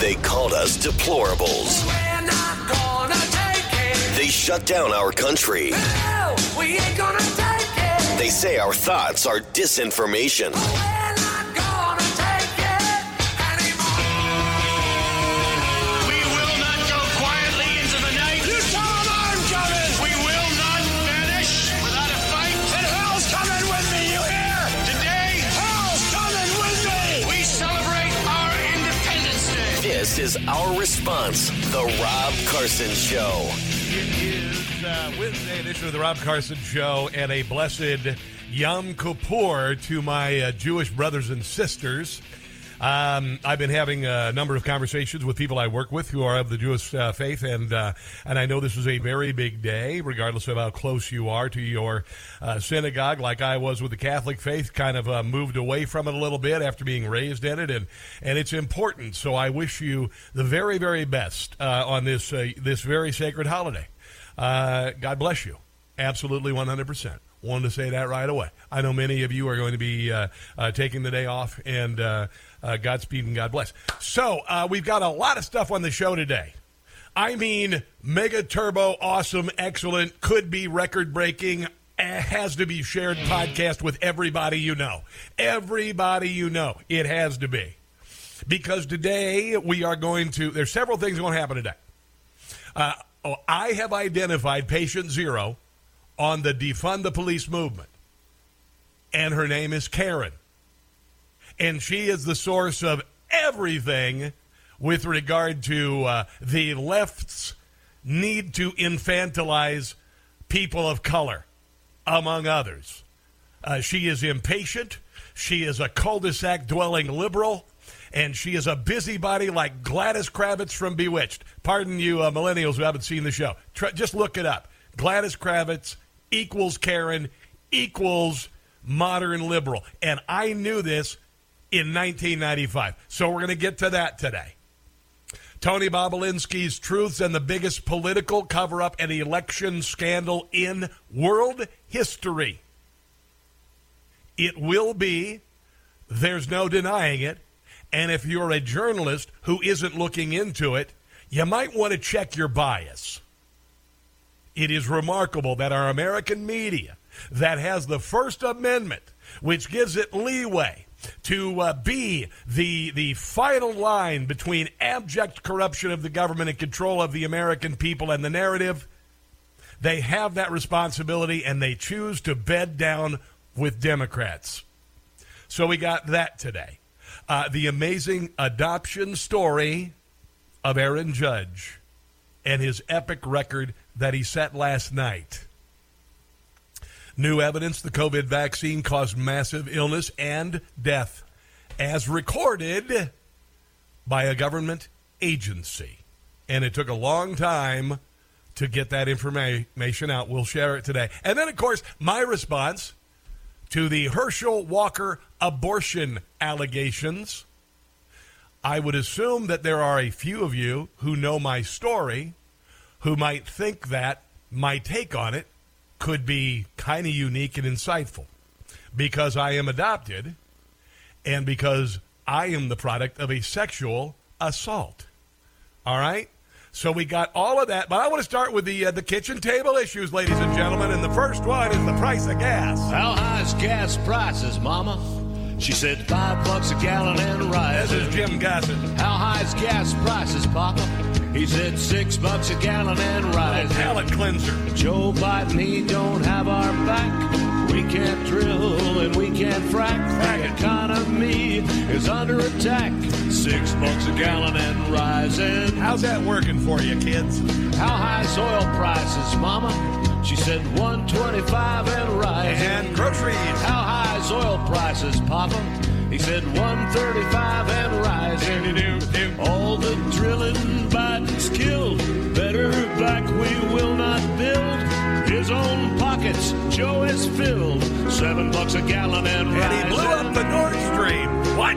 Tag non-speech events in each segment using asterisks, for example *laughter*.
They called us deplorables. We're not gonna take it. They shut down our country. No, we ain't gonna take it. They say our thoughts are disinformation. This is our response, The Rob Carson Show. It is uh, Wednesday edition of the Rob Carson Show, and a blessed Yom Kippur to my uh, Jewish brothers and sisters. Um, I've been having a number of conversations with people I work with who are of the Jewish uh, faith, and uh, and I know this is a very big day, regardless of how close you are to your uh, synagogue. Like I was with the Catholic faith, kind of uh, moved away from it a little bit after being raised in it, and and it's important. So I wish you the very very best uh, on this uh, this very sacred holiday. God bless you. Absolutely 100%. Wanted to say that right away. I know many of you are going to be uh, uh, taking the day off, and uh, uh, Godspeed and God bless. So, uh, we've got a lot of stuff on the show today. I mean, mega turbo, awesome, excellent, could be record breaking, has to be shared podcast with everybody you know. Everybody you know. It has to be. Because today we are going to, there's several things going to happen today. Uh, oh, I have identified patient zero on the defund the police movement, and her name is Karen. And she is the source of everything with regard to uh, the left's need to infantilize people of color, among others. Uh, she is impatient. She is a cul de sac dwelling liberal. And she is a busybody like Gladys Kravitz from Bewitched. Pardon you, uh, millennials who haven't seen the show. Just look it up. Gladys Kravitz equals Karen equals modern liberal. And I knew this in 1995. So we're going to get to that today. Tony Bobulinski's truths and the biggest political cover up and election scandal in world history. It will be, there's no denying it. And if you're a journalist who isn't looking into it, you might want to check your bias. It is remarkable that our American media, that has the First Amendment, which gives it leeway to uh, be the the final line between abject corruption of the government and control of the American people and the narrative, they have that responsibility and they choose to bed down with Democrats. So we got that today. Uh, the amazing adoption story of Aaron Judge and his epic record that he set last night. New evidence the COVID vaccine caused massive illness and death, as recorded by a government agency. And it took a long time to get that information out. We'll share it today. And then, of course, my response to the Herschel Walker abortion allegations. I would assume that there are a few of you who know my story who might think that my take on it could be kind of unique and insightful because I am adopted and because I am the product of a sexual assault. All right? So we got all of that, but I want to start with the uh, the kitchen table issues, ladies and gentlemen. And the first one is the price of gas. How high is gas prices, Mama? She said five bucks a gallon and This is Jim Gossett. How high's gas prices, Papa? He said six bucks a gallon and rising. Palate cleanser. Joe Biden, he don't have our back. We can't drill and we can't frack. The economy is under attack. Six bucks a gallon and rising. How's that working for you, kids? How high's oil prices, Mama? She said 125 and rising. And groceries. How high's oil prices, Papa? He said 135 and rising. All the drilling Biden's killed. Better black we will not build. His own pockets Joe is filled. Seven bucks a gallon and And he blew up the Nord Stream. What?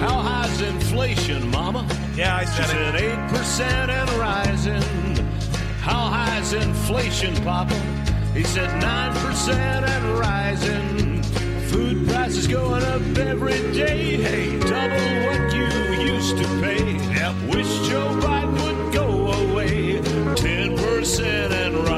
How high's inflation, Mama? Yeah, I said it. said eight percent and rising. How high's inflation, Papa? He said nine percent and rising. Food prices going up every day. Hey, double what you used to pay. Yep. Wish Joe Biden would go away. 10% and rising.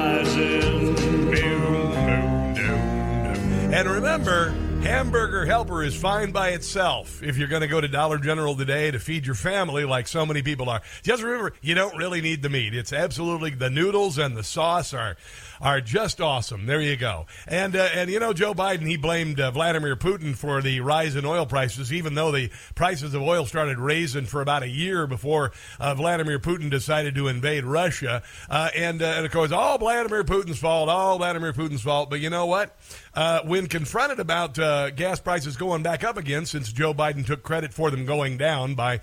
And remember, Hamburger Helper is fine by itself if you're going to go to Dollar General today to feed your family like so many people are. Just remember, you don't really need the meat. It's absolutely the noodles and the sauce are are just awesome. There you go. And uh, and you know Joe Biden he blamed uh, Vladimir Putin for the rise in oil prices even though the prices of oil started raising for about a year before uh, Vladimir Putin decided to invade Russia. Uh, and uh, and of course all Vladimir Putin's fault, all Vladimir Putin's fault. But you know what? Uh, when confronted about gas prices going back up again, since Joe Biden took credit for them going down by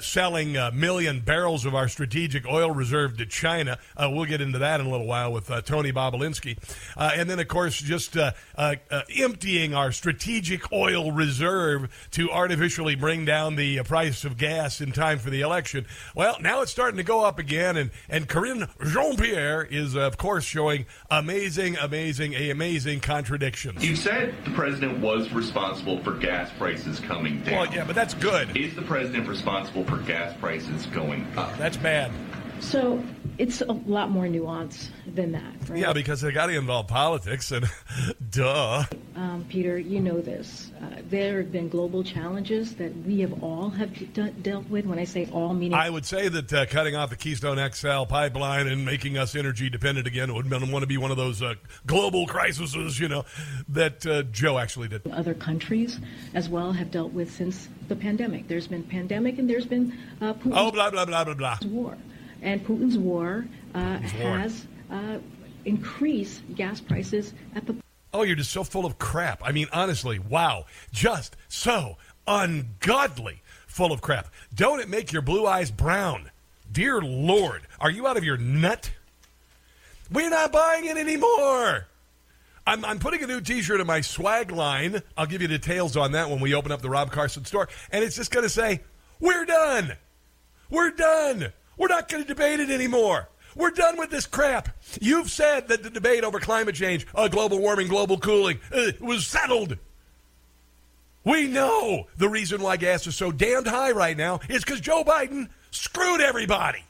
selling a million barrels of our strategic oil reserve to China, we'll get into that in a little while with Tony Bobulinski. Uh, and then, of course, just uh, uh, uh, emptying our strategic oil reserve to artificially bring down the price of gas in time for the election. Well, now it's starting to go up again, and, and Karine Jean Pierre is, of course, showing amazing, amazing, a amazing contradictions. You said the president was responsible for gas prices coming down. Well, yeah, but that's good. Is the president responsible for gas prices going up? That's bad. So it's a lot more nuance than that, right? Yeah, because they got to involve politics, and *laughs* duh. Um, Peter, you know this. Uh, there have been global challenges that we have all have de- dealt with. When I say all, meaning I would say that uh, cutting off the Keystone XL pipeline and making us energy dependent again would want to be one of those uh, global crises, you know, that uh, Joe actually did. other countries as well have dealt with since the pandemic. There's been pandemic and there's been uh, Oh, blah, blah, blah, blah, blah. war, and Putin's war uh, has uh, increased gas prices at the Oh, you're just so full of crap. I mean, honestly, wow. Just so ungodly full of crap. Don't it make your blue eyes brown? Dear Lord, are you out of your nut? We're not buying it anymore. I'm, I'm putting a new T-shirt in my swag line. I'll give you details on that when we open up the Rob Carson store, and it's just going to say, "We're done. We're done. We're not going to debate it anymore. We're done with this crap. You've said that the debate over climate change, uh, global warming, global cooling, uh, was settled. We know the reason why gas is so damned high right now is because Joe Biden screwed everybody.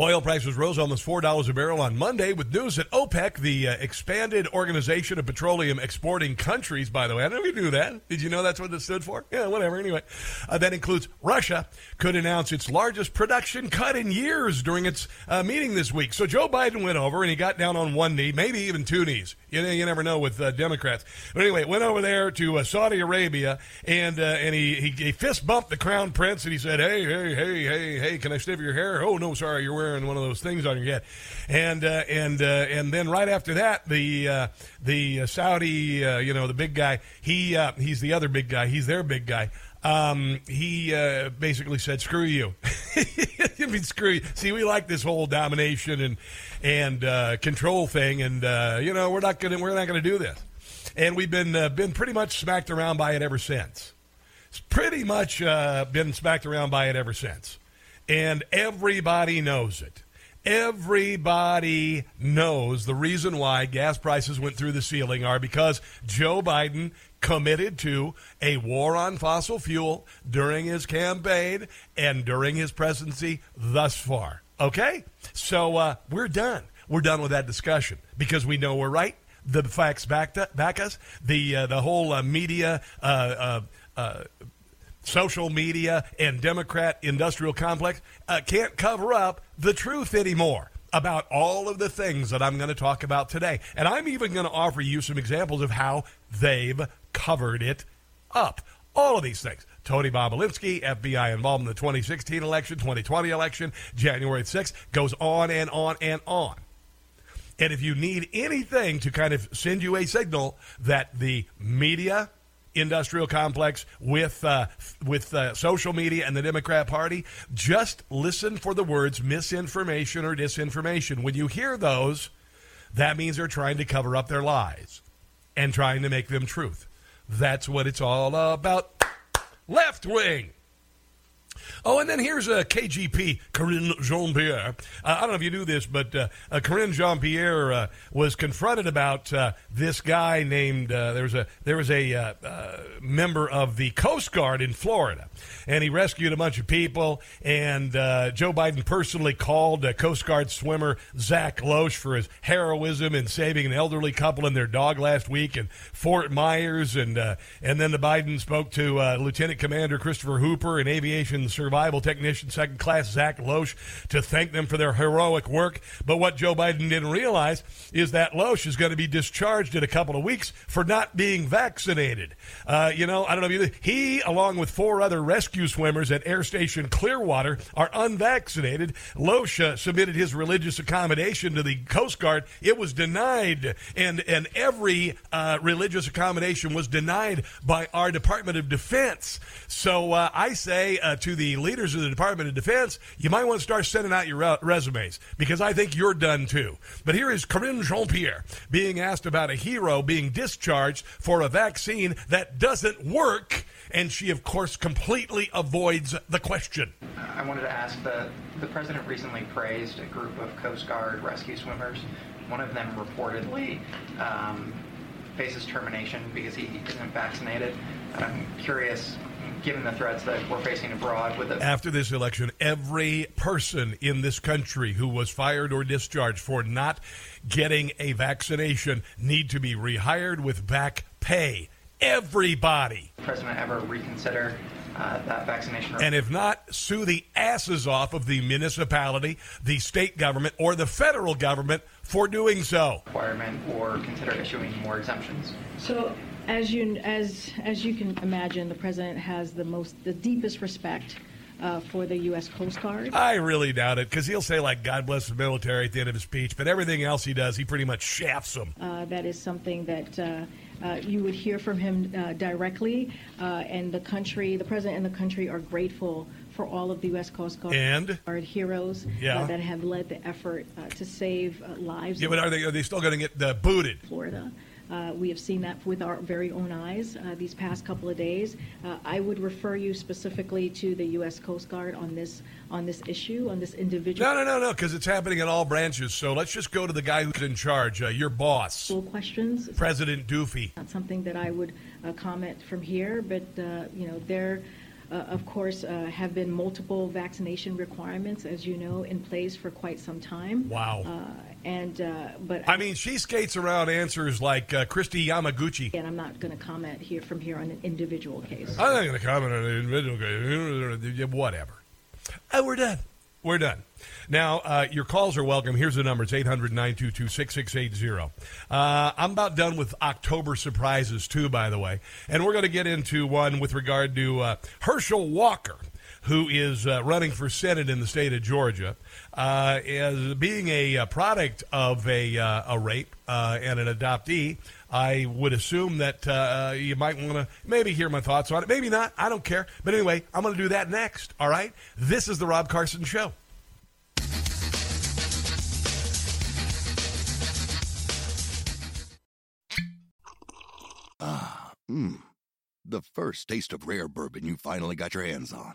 Oil prices rose almost $4 a barrel on Monday with news that OPEC, the uh, expanded organization of petroleum exporting countries, by the way, I you knew that. Did you know that's what it stood for? Yeah, whatever. Anyway, uh, that includes Russia, could announce its largest production cut in years during its uh, meeting this week. So Joe Biden went over and he got down on one knee, maybe even two knees. You, you never know with uh, Democrats. But anyway, went over there to uh, Saudi Arabia and uh, and he, he, he fist bumped the crown prince and he said, "Hey, hey, hey, hey, hey, can I sniff your hair? Oh no, sorry, you're wearing one of those things on your head." And uh, and uh, and then right after that, the uh, the Saudi, you know, the big guy, he he's the other big guy. He's their big guy. Um, he uh, basically said, "Screw you." *laughs* I mean, screw you. See, we like this whole domination and and uh, control thing, and uh, you know, we're not gonna we're not gonna do this. And we've been uh, been pretty much smacked around by it ever since. It's pretty much uh, been smacked around by it ever since, and everybody knows it. Everybody knows the reason why gas prices went through the ceiling are because Joe Biden committed to a war on fossil fuel during his campaign and during his presidency thus far. Okay? So uh, we're done. We're done with that discussion because we know we're right. The facts back, back us. The, uh, the whole uh, media. Uh, uh, uh, social media and Democrat industrial complex can't cover up the truth anymore about all of the things that I'm going to talk about today. And I'm even going to offer you some examples of how they've covered it up. All of these things. Tony Bobulinski, FBI involved in the 2016 election, 2020 election, January 6th, goes on and on and on. And if you need anything to kind of send you a signal that the media, industrial complex with uh, with uh, social media and the Democrat Party, just listen for the words misinformation or disinformation. When you hear those, that means they're trying to cover up their lies and trying to make them truth. That's what it's all about. Left wing. Oh, and then here's a KGP, Karine Jean Pierre. Uh, I don't know if you knew this, but uh, uh, Karine Jean Pierre uh, was confronted about uh, this guy named uh, there was a there was a uh, uh, member of the Coast Guard in Florida, and he rescued a bunch of people. And uh, Joe Biden personally called uh, Coast Guard swimmer Zach Loesch for his heroism in saving an elderly couple and their dog last week in Fort Myers. And uh, and then the Biden spoke to uh, Lieutenant Commander Christopher Hooper and aviation survival technician second class Zach Loesch to thank them for their heroic work. But what Joe Biden didn't realize is that Loesch is going to be discharged in a couple of weeks for not being vaccinated. Uh, you know, I don't know if you, he, along with four other rescue swimmers at Air Station Clearwater, are unvaccinated. Loesch uh, submitted his religious accommodation to the Coast Guard. It was denied, and and every uh, religious accommodation was denied by our Department of Defense. So uh, I say uh, the leaders of the Department of Defense, you might want to start sending out your re- resumes because I think you're done too. But here is Karine Jean Pierre being asked about a hero being discharged for a vaccine that doesn't work, and she, of course, completely avoids the question. I wanted to ask the the president recently praised a group of Coast Guard rescue swimmers. One of them reportedly um, faces termination because he isn't vaccinated. I'm curious, given the threats that we're facing abroad, with the After this election, every person in this country who was fired or discharged for not getting a vaccination need to be rehired with back pay. Everybody. president ever reconsider uh, that vaccination And if not, sue the asses off of the municipality, the state government, or the federal government for doing so. requirement, or consider issuing more exemptions? So, as you as as you can imagine, the president has the most the deepest respect uh, for the U.S. Coast Guard. I really doubt it because he'll say, like, God bless the military at the end of his speech, but everything else he does, he pretty much shafts them. Uh, that is something that uh, uh, you would hear from him uh, directly, uh, and the country, the president and the country, are grateful for all of the U.S. Coast Guard And? Heroes Yeah. uh, that have led the effort uh, to save uh, lives. Yeah, but are they, are they still going to get uh, booted? Florida. Uh, we have seen that with our very own eyes uh, these past couple of days. Uh, I would refer you specifically to the U.S. Coast Guard on this on this issue, on this individual No, no, no, no, because it's happening in all branches. So let's just go to the guy who's in charge, uh, your boss, questions. President Doofy. not something that I would uh, comment from here, but uh, you know there. Uh, of course, uh, have been multiple vaccination requirements, as you know, in place for quite some time. Wow. Uh, and uh, but I mean, she skates around answers like uh, Kristi Yamaguchi. And I'm not going to comment here from here on an individual case. I'm not going to comment on an individual case. Whatever. Oh, we're done. We're done. Now, uh, your calls are welcome. Here's the numbers 800 922 6680. Uh, I'm about done with October surprises, too, by the way. And we're going to get into one with regard to uh, Herschel Walker, who is uh, running for Senate in the state of Georgia, uh, as being a, uh product of a, uh, a rape uh, and an adoptee. I would assume that uh, you might want to maybe hear my thoughts on it. Maybe not. I don't care. But anyway, I'm going to do that next. All right? This is The Rob Carson Show. Mmm. The first taste of rare bourbon you finally got your hands on.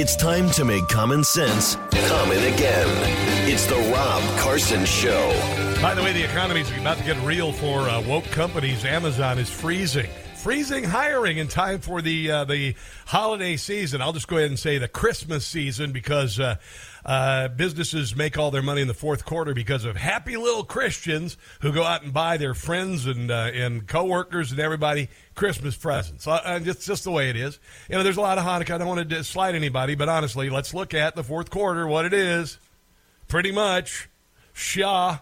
It's time to make common sense common again. It's the Rob Carson Show. By the way, the economy's about to get real for uh, woke companies. Amazon is freezing. Freezing hiring in time for the uh, the holiday season. I'll just go ahead and say the Christmas season because uh, uh, businesses make all their money in the fourth quarter because of happy little Christians who go out and buy their friends and uh, and coworkers and everybody Christmas presents. Uh, and it's just the way it is. You know, there's a lot of Hanukkah. I don't want to slight anybody, but honestly, let's look at the fourth quarter. What it is, pretty much, Shah.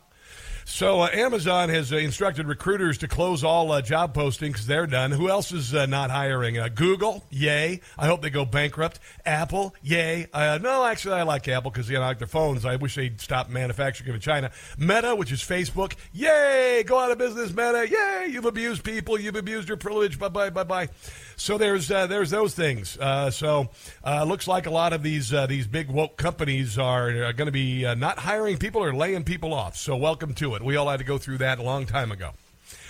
So uh, Amazon has uh, instructed recruiters to close all uh, job postings. They're done. Who else is uh, not hiring? Uh, Google, yay. I hope they go bankrupt. Apple, yay. Uh, no, actually, I like Apple because you know, I like their phones. I wish they'd stop manufacturing in China. Meta, which is Facebook, yay. Go out of business, Meta. Yay. You've abused people. You've abused your privilege. Bye bye. Bye bye. So there's there's those things. So looks like a lot of these these big woke companies are going to be not hiring people or laying people off. So welcome to it. We all had to go through that a long time ago.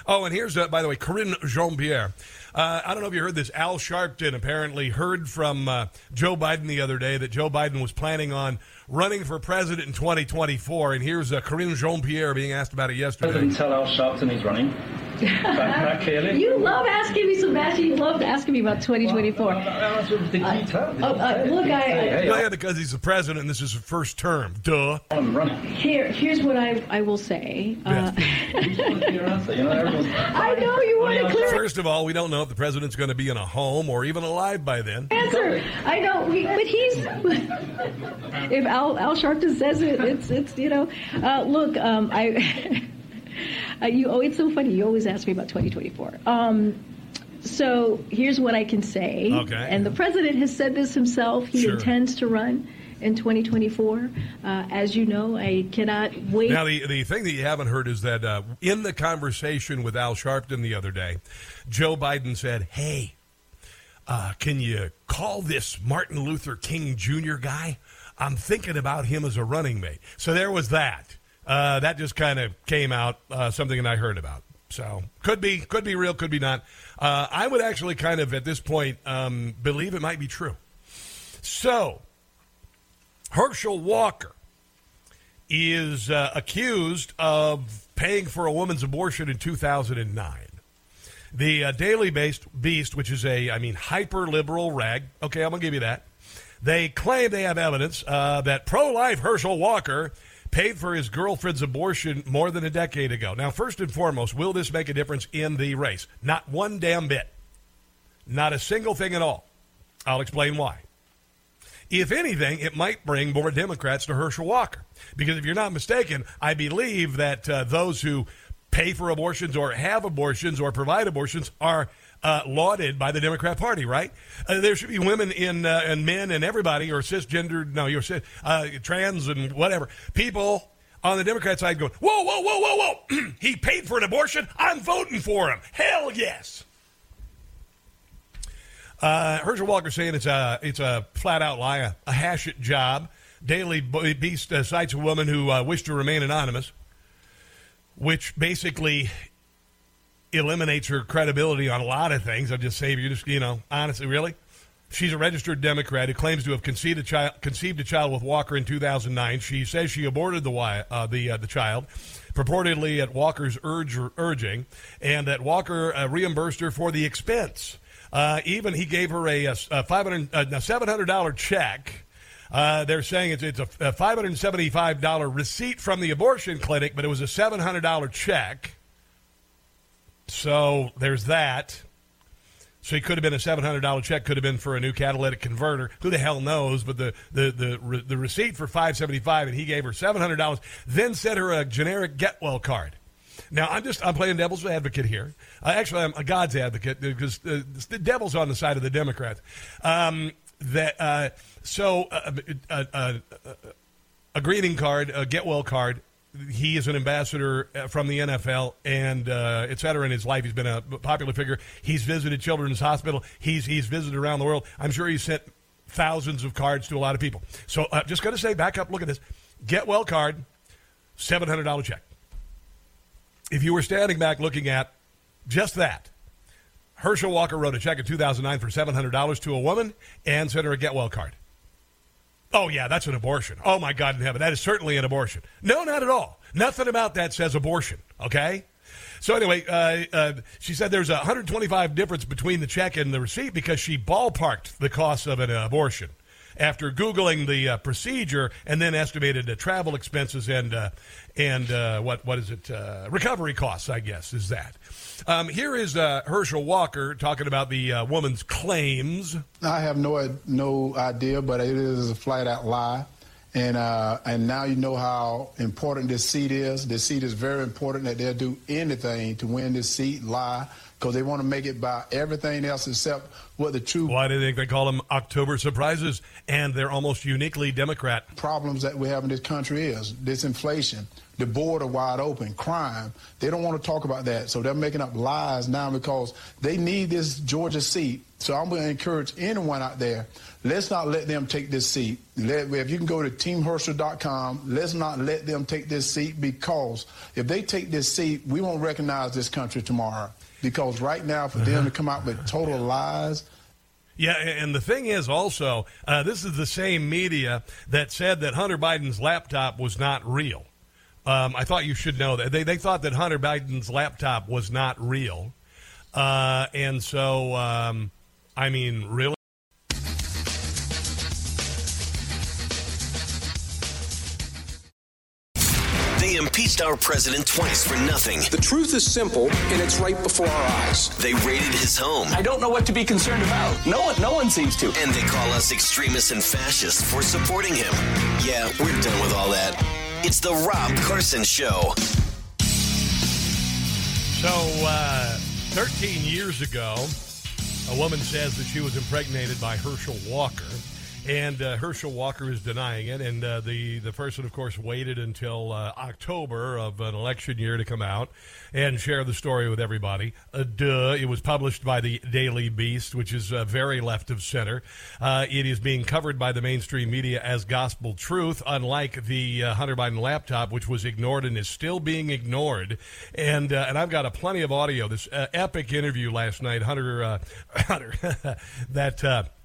Oh, and here's uh, by the way, Karine Jean Pierre. Uh, I don't know if you heard this. Al Sharpton apparently heard from uh, Joe Biden the other day that Joe Biden was planning on running for president in 2024. And here's uh, Karine Jean Pierre being asked about it yesterday. President tell Al Sharpton he's running. that, that. *laughs* You love asking me, Sebastian. You love asking me about 2024. Well, that was- did he tell? Uh, he uh, look, Did he I- I- hey, yeah, because he's the president and this is his first term. Duh. I'm running. Here, here's what I, I will say. Uh, You just want to hear your answer. You know, everyone's. *laughs* I know you want to clear First of all, we don't know if the president's going to be in a home or even alive by then. answer. I know, we, but he's. *laughs* if Al, Al Sharpton says it, it's it's you know. Uh, look, um, I. *laughs* uh, you oh, it's so funny. You always ask me about 2024. Um, so here's what I can say. Okay. And the president has said this himself. He Sure. intends to run in 2024. Uh, as you know, I cannot wait. Now, the, the thing that you haven't heard is that uh, in the conversation with Al Sharpton the other day, Joe Biden said, Hey, uh, can you call this Martin Luther King Jr. guy? I'm thinking about him as a running mate. So there was that. Uh, that just kind of came out, uh, something that I heard about. So could be, could be real, could be not. Uh, I would actually kind of at this point um, believe it might be true. So Herschel Walker is uh, accused of paying for a woman's abortion in 2009. The uh, Daily Beast, which is a, I mean, hyper liberal rag. Okay, I'm gonna give you that. They claim they have evidence uh, that pro-life Herschel Walker paid for his girlfriend's abortion more than a decade ago. Now, first and foremost, will this make a difference in the race? Not one damn bit. Not a single thing at all. I'll explain why. If anything, it might bring more Democrats to Herschel Walker. Because if you're not mistaken, I believe that uh, those who pay for abortions or have abortions or provide abortions are uh, lauded by the Democrat Party, right? Uh, there should be women in uh, and men and everybody, or cisgendered, no, you're uh, trans and whatever people on the Democrat side going, whoa, whoa, whoa, whoa, whoa! *clears throat* he paid for an abortion. I'm voting for him. Hell yes. Uh, Herschel Walker saying it's a it's a flat out lie, a, a hash job. Daily Beast uh, cites a woman who uh, wished to remain anonymous, which basically eliminates her credibility on a lot of things. I'll just say, if you just you know, honestly, really, she's a registered Democrat who claims to have conceived a child conceived a child with Walker in 2009. She says she aborted the uh, the uh, the child. Purportedly at Walker's urge, urging, and that Walker uh, reimbursed her for the expense. Uh, even he gave her a, a, a five hundred a seven hundred dollar check. Uh, they're saying it's, it's a, a five hundred seventy five dollar receipt from the abortion clinic, but it was a seven hundred dollar check. So there's that. So he could have been a seven hundred dollar check, could have been for a new catalytic converter. Who the hell knows? But the the the, re- the receipt for five seventy five, and he gave her seven hundred dollars. Then sent her a generic get well card. Now I'm just I'm playing devil's advocate here. Uh, actually, I'm a God's advocate because uh, the devil's on the side of the Democrats. Um, that uh, so uh, uh, uh, uh, a greeting card, a get well card. He is an ambassador uh, from the NFL and uh, et cetera in his life. He's been a popular figure. He's visited Children's Hospital. He's he's visited around the world. I'm sure he's sent thousands of cards to a lot of people. So uh, just going to say, back up, look at this. Get well card, seven hundred dollar check. If you were standing back looking at just that, Herschel Walker wrote a check in 2009 for $700 to a woman and sent her a get well card. Oh, yeah, that's an abortion. Oh, my God in heaven. That is certainly an abortion. No, not at all. Nothing about that says abortion, okay? So, anyway, uh, uh, she said there's a 125 difference between the check and the receipt because she ballparked the cost of an abortion after Googling the uh, procedure and then estimated the travel expenses and uh, and uh, what what is it uh, recovery costs? I guess is that. Um, here is uh, Herschel Walker talking about the uh, woman's claims. I have no no idea, but it is a flat out lie. And and now you know how important this seat is. This seat is very important. That they'll do anything to win this seat. Lie because they want to make it by everything else except what the true. Why do think they call them October surprises? And they're almost uniquely Democrat. Problems that we have in this country is this inflation, the border wide open, crime. They don't want to talk about that, so they're making up lies now because they need this Georgia seat. So I'm going to encourage anyone out there. Let's not let them take this seat. Let, if you can go to teamherschel.com, let's not let them take this seat because if they take this seat, we won't recognize this country tomorrow. Because right now, for them to come out with total lies, Yeah, and the thing is also, uh, this is the same media that said that Hunter Biden's laptop was not real. Um, I thought you should know that. They, they thought that Hunter Biden's laptop was not real. Uh, and so, um, I mean, really? They impeached our president twice for nothing. The truth is simple, and it's right before our eyes. They raided his home. I don't know what to be concerned about. No one, no one seems to. And they call us extremists and fascists for supporting him. Yeah, we're done with all that. It's the Rob Carson Show. So, uh, 13 years ago, a woman says that she was impregnated by Herschel Walker. And uh, Herschel Walker is denying it. And uh, the, the person, of course, waited until uh, October of an election year to come out and share the story with everybody. Uh, duh. It was published by the Daily Beast, which is uh, very left of center. Uh, it is being covered by the mainstream media as gospel truth, unlike the Hunter Biden laptop, which was ignored and is still being ignored. And and I've got a plenty of audio. This epic interview last night, Hunter, *laughs* Hunter, *laughs* that.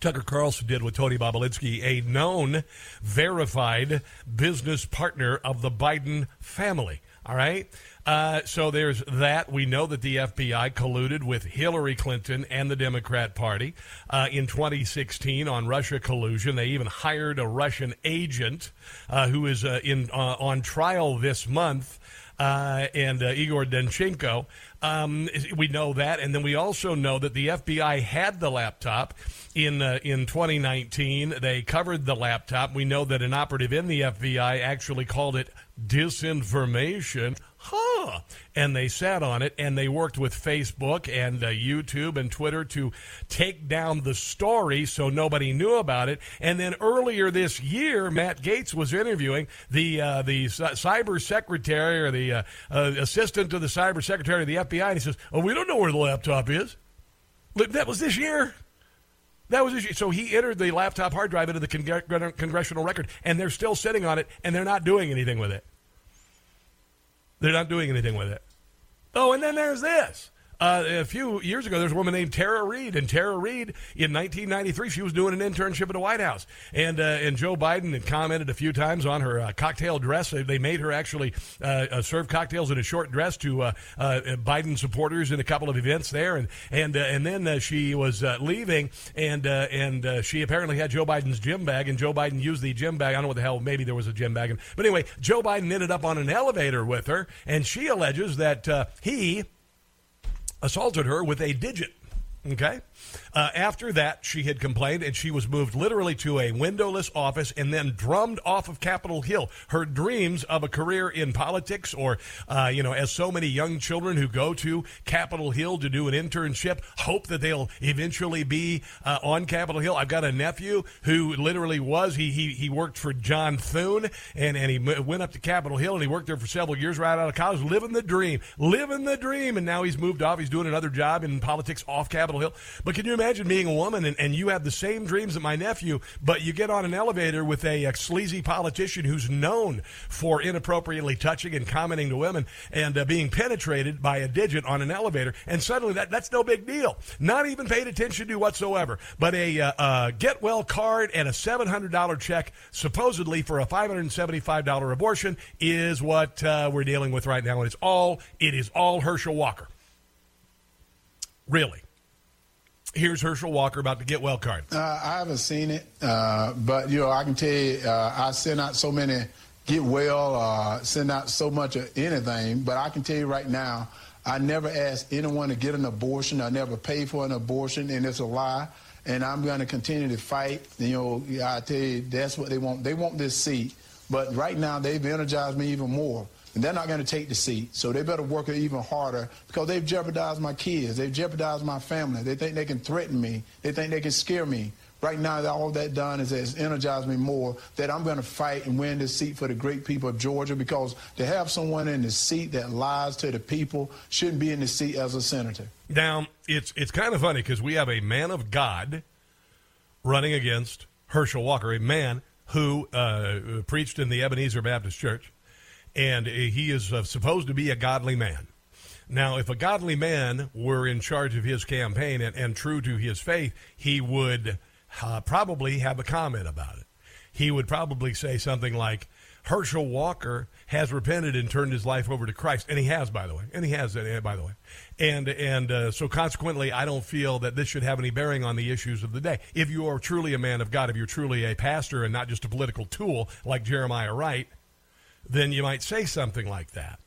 Tucker Carlson did with Tony Bobulinski, a known, verified business partner of the Biden family. All right. Uh, so there's that. We know that the FBI colluded with Hillary Clinton and the Democrat Party uh, in 2016 on Russia collusion. They even hired a Russian agent uh, who is uh, in uh, on trial this month. Uh, and Igor Danchenko. Um, we know that, and then we also know that the FBI had the laptop in uh, in 2019. They covered the laptop. We know that an operative in the FBI actually called it disinformation. Huh. And they sat on it and they worked with Facebook and uh, YouTube and Twitter to take down the story so nobody knew about it. And then earlier this year, Matt Gaetz was interviewing the uh, the cyber secretary or the uh, uh, assistant to the cyber secretary of the FBI, and he says, "Oh, we don't know where the laptop is." That was this year. That was year. So he entered the laptop hard drive into the congr- congressional record, and they're still sitting on it, and they're not doing anything with it. They're not doing anything with it. Oh, and then there's this. Uh, a few years ago, there's a woman named Tara Reade, and Tara Reade, in 1993, she was doing an internship at the White House, and uh, and Joe Biden had commented a few times on her uh, cocktail dress. They- made her actually uh, uh, serve cocktails in a short dress to uh, Biden supporters in a couple of events there, and and and then she was leaving, and and she apparently had Joe Biden's gym bag, and Joe Biden used the gym bag. I don't know what the hell. Maybe there was a gym bag, but anyway, Joe Biden ended up on an elevator with her, and she alleges that he assaulted her with a digit. Okay. Uh, after that, she had complained and she was moved literally to a windowless office and then drummed off of Capitol Hill. Her dreams of a career in politics, or, uh, you know, as so many young children who go to Capitol Hill to do an internship hope that they'll eventually be uh, on Capitol Hill. I've got a nephew who literally was, he, he, he worked for John Thune and, and he went up to Capitol Hill and he worked there for several years right out of college, living the dream, living the dream. And now he's moved off. He's doing another job in politics off Capitol Hill. But can you imagine being a woman and, and you have the same dreams that my nephew, but you get on an elevator with a, a sleazy politician who's known for inappropriately touching and commenting to women and uh, being penetrated by a digit on an elevator, and suddenly that, that's no big deal. Not even paid attention to whatsoever. But a uh, uh, get well card and a $700 check, supposedly for a $575 abortion, is what uh, we're dealing with right now, and it's all it is all Herschel Walker. Really. Here's Herschel Walker about the get well card. Uh, I haven't seen it, uh, but you know, I can tell you, uh, I send out so many get well, uh, send out so much of anything. But I can tell you right now, I never asked anyone to get an abortion. I never paid for an abortion, and it's a lie. and I'm going to continue to fight. You know, I tell you, that's what they want. They want this seat, but right now they've energized me even more. And they're not going to take the seat, so they better work it even harder because they've jeopardized my kids. They've jeopardized my family. They think they can threaten me. They think they can scare me. Right now, all that done is has energized me more that I'm going to fight and win this seat for the great people of Georgia because to have someone in the seat that lies to the people shouldn't be in the seat as a senator. Now, it's it's kind of funny because we have a man of God running against Herschel Walker, a man who uh, preached in the Ebenezer Baptist Church, and he is uh, supposed to be a godly man. Now, if a godly man were in charge of his campaign and, and true to his faith, he would uh, probably have a comment about it. He would probably say something like, Herschel Walker has repented and turned his life over to Christ, and he has, by the way, and he has, uh, by the way, and and uh, so consequently, I don't feel that this should have any bearing on the issues of the day. If you are truly a man of God, if you're truly a pastor and not just a political tool like Jeremiah Wright, then you might say something like that.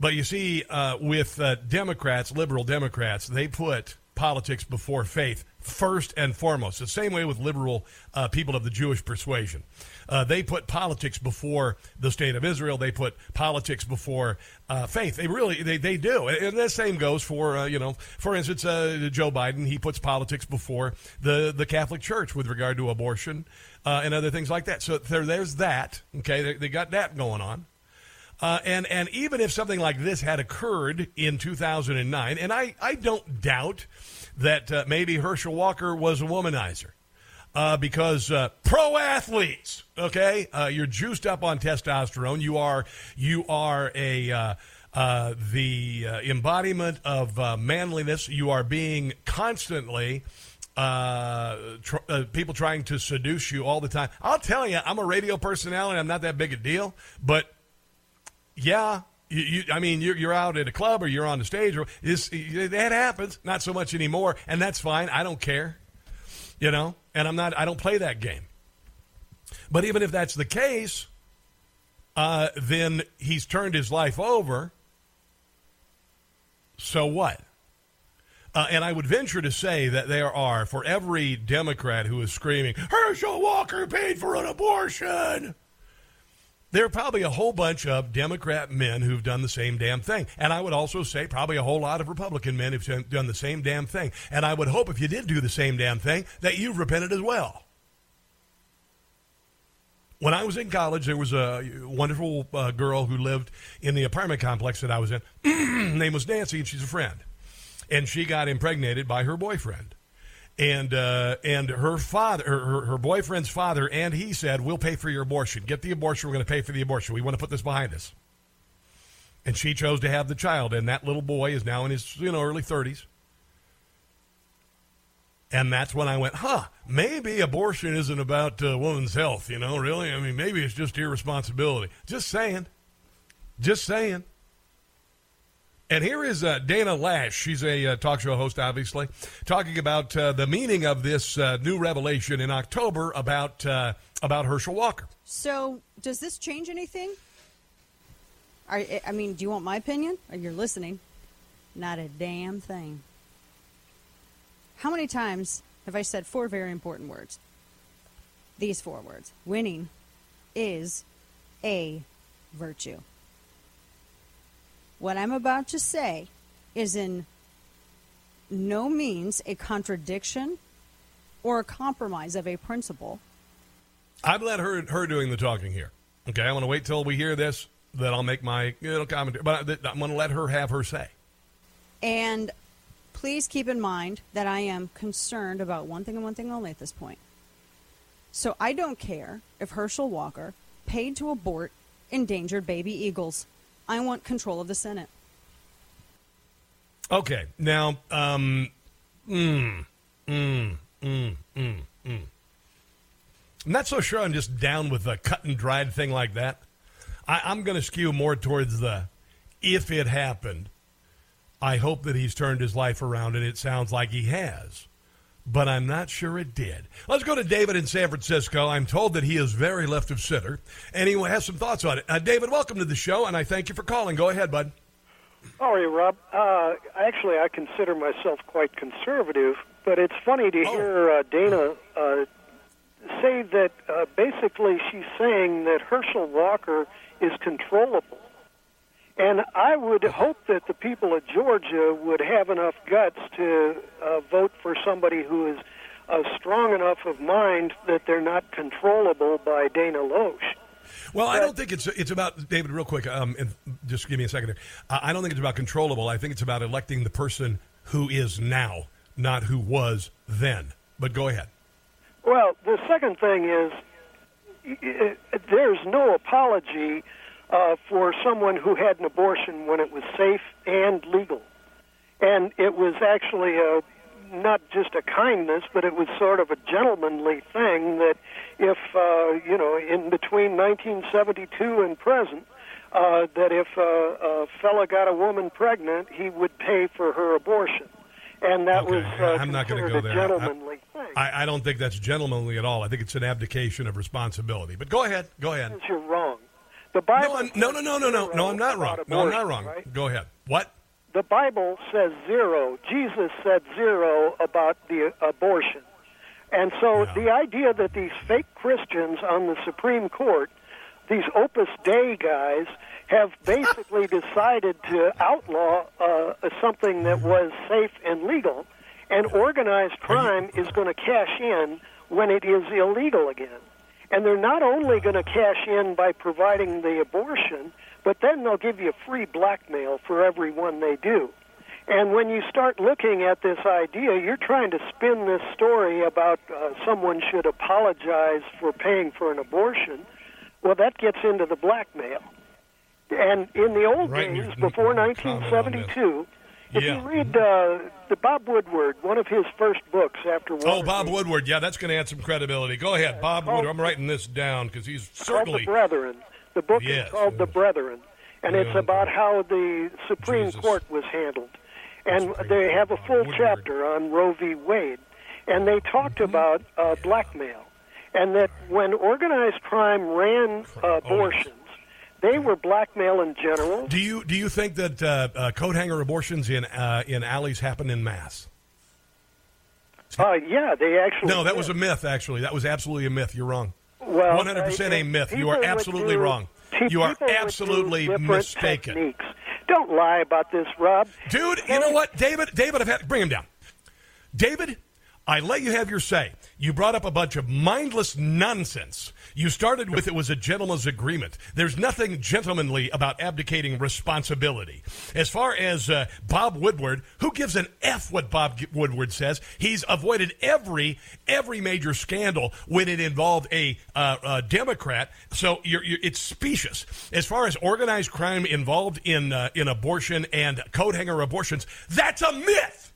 But you see, uh, with uh, Democrats, liberal Democrats, they put politics before faith first and foremost. The same way with liberal uh, people of the Jewish persuasion. Uh, they put politics before the state of Israel. They put politics before uh, faith. They really, they, they do. And the same goes for, uh, you know, for instance, Joe Biden. He puts politics before the, the Catholic Church with regard to abortion uh, and other things like that. So there, there's that. Okay, they, they got that going on. Uh, and and even if something like this had occurred in 2009, and I, I don't doubt that uh, maybe Herschel Walker was a womanizer. Uh, because uh, pro athletes, okay, uh, you're juiced up on testosterone. You are you are a uh, the embodiment of manliness. You are being constantly tr- people trying to seduce you all the time. I'll tell you, I'm a radio personality. I'm not that big a deal, but yeah, you, you, I mean, you're, you're out at a club or you're on the stage, or this, that happens. Not so much anymore, and that's fine. I don't care, you know. And I'm not. I don't play that game. But even if that's the case, uh, then he's turned his life over. So what? Uh, and I would venture to say that there are, for every Democrat who is screaming, Herschel Walker paid for an abortion, there are probably a whole bunch of Democrat men who've done the same damn thing. And I would also say probably a whole lot of Republican men who've done the same damn thing. And I would hope if you did do the same damn thing that you've repented as well. When I was in college, there was a wonderful uh, girl who lived in the apartment complex that I was in. *clears throat* name was Nancy, and she's a friend. And she got impregnated by her boyfriend and uh, and her father, her, her boyfriend's father, and he said, "We'll pay for your abortion. Get the abortion. We're going to pay for the abortion. We want to put this behind us." And she chose to have the child, and that little boy is now in his you know early thirties. And that's when I went, huh? Maybe abortion isn't about uh, woman's health, you know? Really? I mean, maybe it's just irresponsibility. Just saying. Just saying. And here is uh, Dana Loesch. She's a uh, talk show host, obviously, talking about uh, the meaning of this uh, new revelation in October about uh, about Herschel Walker. So, does this change anything? I, I mean, do you want my opinion? You're listening? Not a damn thing. How many times have I said four very important words? These four words: winning is a virtue. What I'm about to say is in no means a contradiction or a compromise of a principle. I've let her her doing the talking here. Okay, I want to wait till we hear this. Then I'll make my little commentary. But I'm going to let her have her say. And please keep in mind that I am concerned about one thing and one thing only at this point. So I don't care if Herschel Walker paid to abort endangered baby eagles. I want control of the Senate. Okay. Now, um, mm, mm, mm, mm, mm. I'm not so sure I'm just down with a cut and dried thing like that. I, I'm going to skew more towards the if it happened. I hope that he's turned his life around, and it sounds like he has but I'm not sure it did. Let's go to David in San Francisco. I'm told that he is very left of center, and he has some thoughts on it. Uh, David, welcome to the show, and I thank you for calling. Go ahead, bud. How are you, Rob? Uh, actually, I consider myself quite conservative, but it's funny to hear uh, Dana uh, say that uh, basically she's saying that Herschel Walker is controllable. And I would hope that the people of Georgia would have enough guts to uh, vote for somebody who is uh, strong enough of mind that they're not controllable by Dana Loesch. Well, I don't think it's it's about David. Real quick, um, and just give me a second here. Uh, I don't think it's about controllable. I think it's about electing the person who is now, not who was then. But go ahead. Well, the second thing is i- i- there's no apology uh, for someone who had an abortion when it was safe and legal. And it was actually a not just a kindness, but it was sort of a gentlemanly thing that if, uh, you know, in between 1972 and present, uh, that if uh, a fella got a woman pregnant, he would pay for her abortion. And that Okay, was uh, I'm not going to go a there. gentlemanly thing. I, I don't think that's gentlemanly at all. I think it's an abdication of responsibility. But go ahead. Go ahead. You're wrong. The Bible. No, no, no, no, no, no. I'm not wrong. about No, I'm not wrong. right? Go ahead. What? The Bible says zero. Jesus said zero about the abortion. And so the idea that these fake Christians on the Supreme Court, these Opus Dei guys, have *laughs* basically decided to outlaw uh, something that was safe and legal, and organized crime is going to cash in when it is illegal again. And they're not only going to cash in by providing the abortion, but then they'll give you free blackmail for every one they do. And when you start looking at this idea, you're trying to spin this story about uh, someone should apologize for paying for an abortion. Well, that gets into the blackmail. And in the old Right, days, before comment on this. 1972, if Yeah. you read uh, the Bob Woodward, one of his first books after Oh, Bob Woodward. Yeah, that's going to add some credibility. Go ahead, Bob called- Woodward. I'm writing this down because he's called certainly. The Brethren. The book Yes. is called The Brethren, and it's about how the Supreme Jesus. Court was handled. And they have a full chapter on Roe v. Wade, and they talked Mm-hmm. about uh, blackmail, and that when organized crime ran uh, abortions, they were blackmail in general. Do you do you think that uh, uh, coat hanger abortions in uh, in alleys happen in mass? Uh, yeah, they actually. No, that did. was a myth. Actually, that was absolutely a myth. You're wrong. Well, One hundred percent uh, a myth. You are absolutely do- wrong. You are people would do absolutely mistaken, Techniques. Don't lie about this, Rob. dude. You know what, David? David, I've had bring him down. David, I let you have your say. You brought up a bunch of mindless nonsense. You started with it was a gentleman's agreement. There's nothing gentlemanly about abdicating responsibility. As far as uh, Bob Woodward, who gives an F what Bob Woodward says? He's avoided every every major scandal when it involved a, uh, a Democrat. So you're, you're, it's specious. As far as organized crime involved in uh, in abortion and coat hanger abortions, that's a myth.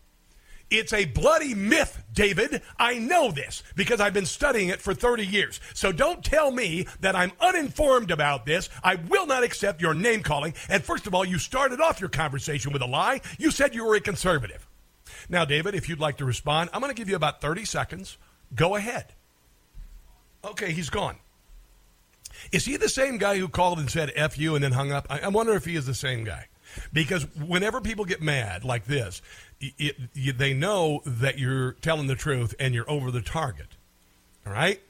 It's a bloody myth, David. I know this because I've been studying it for 30 years. So don't tell me that I'm uninformed about this. I will not accept your name calling. And first of all, you started off your conversation with a lie. You said you were a conservative. Now, David, if you'd like to respond, I'm going to give you about 30 seconds. Go ahead. Okay, he's gone. Is he the same guy who called and said F you and then hung up? I, I wonder if he is the same guy. Because whenever people get mad like this, y y they know that you're telling the truth and you're over the target. All right?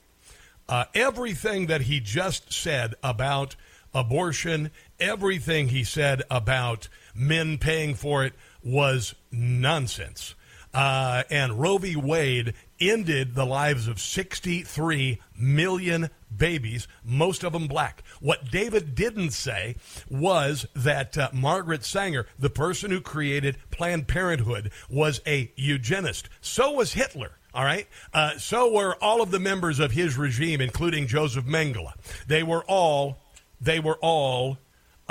Uh, everything that he just said about abortion, everything he said about men paying for it was nonsense. Uh, and Roe v. Wade ended the lives of 63 million babies, most of them black. What David didn't say was that uh, Margaret Sanger, the person who created Planned Parenthood, was a eugenist. So was Hitler. All right. Uh, so were all of the members of his regime, including Joseph Mengele. They were all, they were all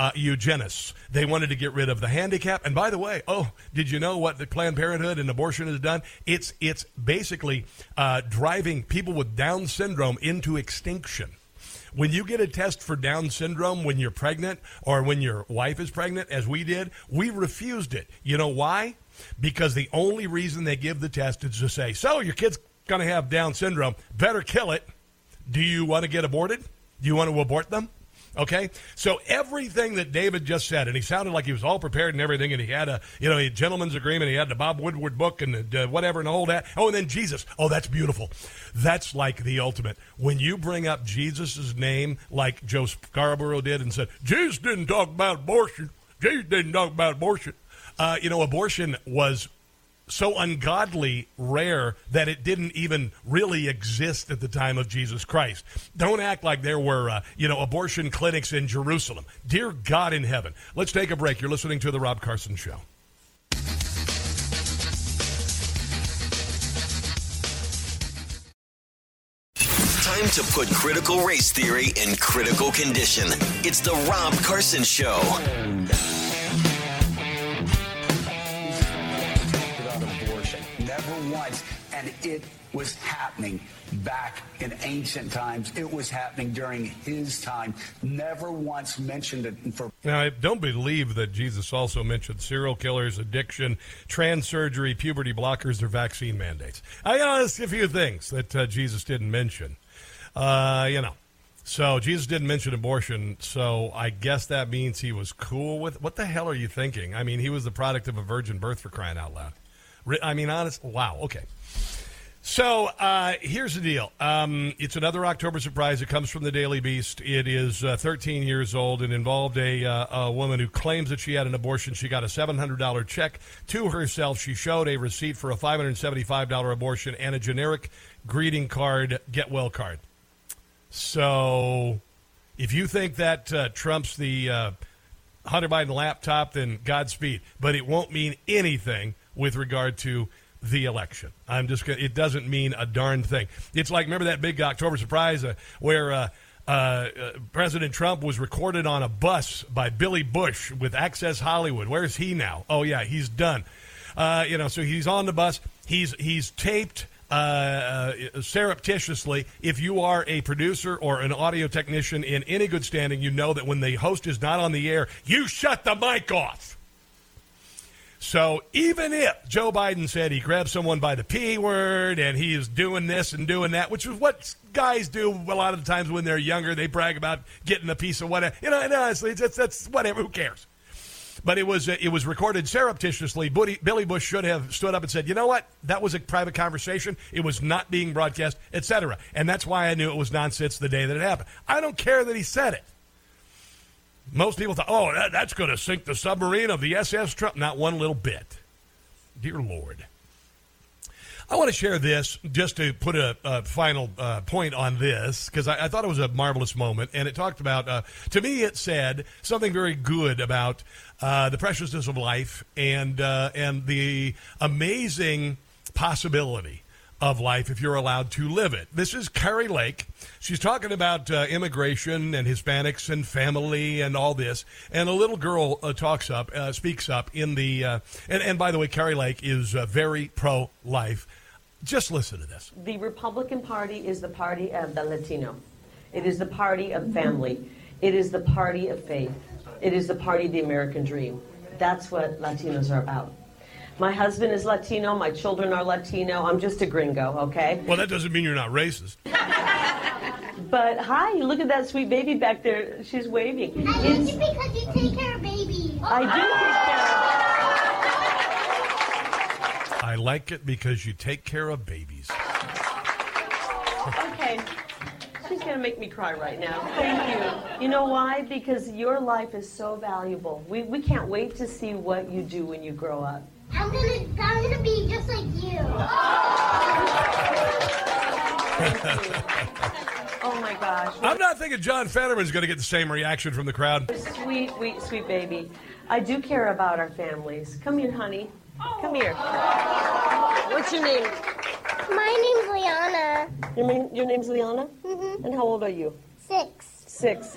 uh, eugenists. They wanted to get rid of the handicap. And by the way, oh, did you know what the Planned Parenthood and abortion has done? It's it's basically uh, driving people with Down syndrome into extinction. When you get a test for Down syndrome when you're pregnant or when your wife is pregnant, as we did, we refused it. You know why? Because the only reason they give the test is to say, so your kid's going to have Down syndrome, better kill it. Do you want to get aborted? Do you want to abort them? Okay, so everything that David just said, and he sounded like he was all prepared and everything, and he had a you know a gentleman's agreement, he had the Bob Woodward book and the, uh, whatever and all that. Oh, and then Jesus. Oh, that's beautiful. That's like the ultimate. When you bring up Jesus' name, like Joe Scarborough did, and said Jesus didn't talk about abortion. Jesus didn't talk about abortion. Uh, you know, abortion was so ungodly rare that it didn't even really exist at the time of Jesus Christ. Don't act like there were, uh, you know, abortion clinics in Jerusalem. Dear God in heaven. Let's take a break. You're listening to The Rob Carson Show. Time to put critical race theory in critical condition. It's the Rob Carson Show. And it was happening back in ancient times. It was happening during his time. Never once mentioned it for Now, I don't believe that Jesus also mentioned serial killers, addiction, trans surgery, puberty blockers, or vaccine mandates. I there's a few things that uh, Jesus didn't mention. Uh, you know, so Jesus didn't mention abortion. So I guess that means he was cool with. What the hell are you thinking? I mean, he was the product of a virgin birth for crying out loud. I mean, honest. Wow. Okay. So uh, here's the deal. Um, it's another October surprise. It comes from the Daily Beast. It is uh, 13 years old and involved a, uh, a woman who claims that she had an abortion. She got a $700 check to herself. She showed a receipt for a $575 abortion and a generic greeting card, get well card. So if you think that uh, trumps the uh, Hunter Biden laptop, then Godspeed. But it won't mean anything with regard to the election. I'm just gonna, it doesn't mean a darn thing. It's like remember that big October surprise uh, where uh, uh, uh, President Trump was recorded on a bus by Billy Bush with Access Hollywood. Where's he now? Oh yeah, he's done. Uh, you know, so he's on the bus. He's he's taped uh, surreptitiously. If you are a producer or an audio technician in any good standing, you know that when the host is not on the air, you shut the mic off. So even if Joe Biden said he grabbed someone by the P word and he is doing this and doing that, which is what guys do a lot of the times when they're younger, they brag about getting a piece of whatever. You know, and honestly, that's, that's whatever. Who cares? But it was uh, it was recorded surreptitiously. Billy Bush should have stood up and said, "You know what? That was a private conversation. It was not being broadcast, etc." And that's why I knew it was nonsense the day that it happened. I don't care that he said it. Most people thought, "Oh, that, that's going to sink the submarine of the SS Trump." Not one little bit. Dear Lord. I want to share this just to put a, a final uh, point on this because I, I, thought it was a marvelous moment, and it talked about. Uh, to me, it said something very good about uh, the preciousness of life and uh, and the amazing possibility of life if you're allowed to live it. This is Kari Lake. She's talking about uh, immigration and Hispanics and family and all this. And a little girl uh, talks up, uh, speaks up in the. Uh, and, and by the way, Kari Lake is uh, very pro life. Just listen to this. The Republican Party is the party of the Latino. It is the party of family. It is the party of faith. It is the party of the American dream. That's what Latinos are about. My husband is Latino. My children are Latino. I'm just a gringo, okay? Well, that doesn't mean you're not racist. but hi, look at that sweet baby back there. She's waving. I like you because you take care of babies. I do take care of I like it because you take care of babies. Okay. She's going to make me cry right now. Thank you. You know why? Because your life is so valuable. We, we can't wait to see what you do when you grow up. I'm gonna, I'm gonna be just like you. *laughs* Oh my gosh. I'm not thinking John Fetterman's going to get the same reaction from the crowd. Sweet, sweet, sweet baby. I do care about our families. Come here, honey. Come here. What's your name? My name's Liana. Your, name, your name's Liana? Mm-hmm. And how old are you? Six. Six.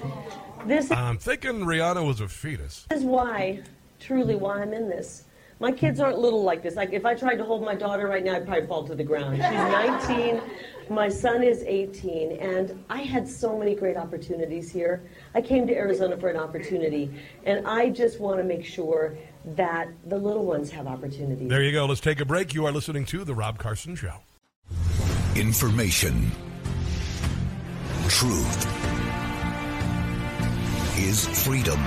This I'm thinking Rihanna was a fetus. This is why, truly, why I'm in this. My kids aren't little like this. Like, if I tried to hold my daughter right now, I'd probably fall to the ground. She's 19. My son is 18. And I had so many great opportunities here. I came to Arizona for an opportunity. And I just want to make sure that the little ones have opportunities. There you go. Let's take a break. You are listening to The Rob Carson Show. Information. Truth. is freedom.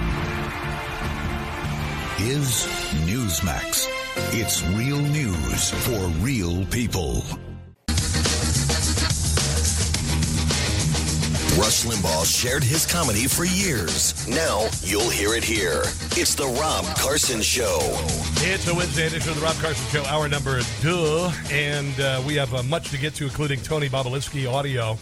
Is Newsmax. It's real news for real people. Rush Limbaugh shared his comedy for years. Now you'll hear it here. It's the Rob Carson Show. It's a Wednesday edition of the Rob Carson Show, hour number two, and uh, we have uh, much to get to, including Tony Bobulinski audio.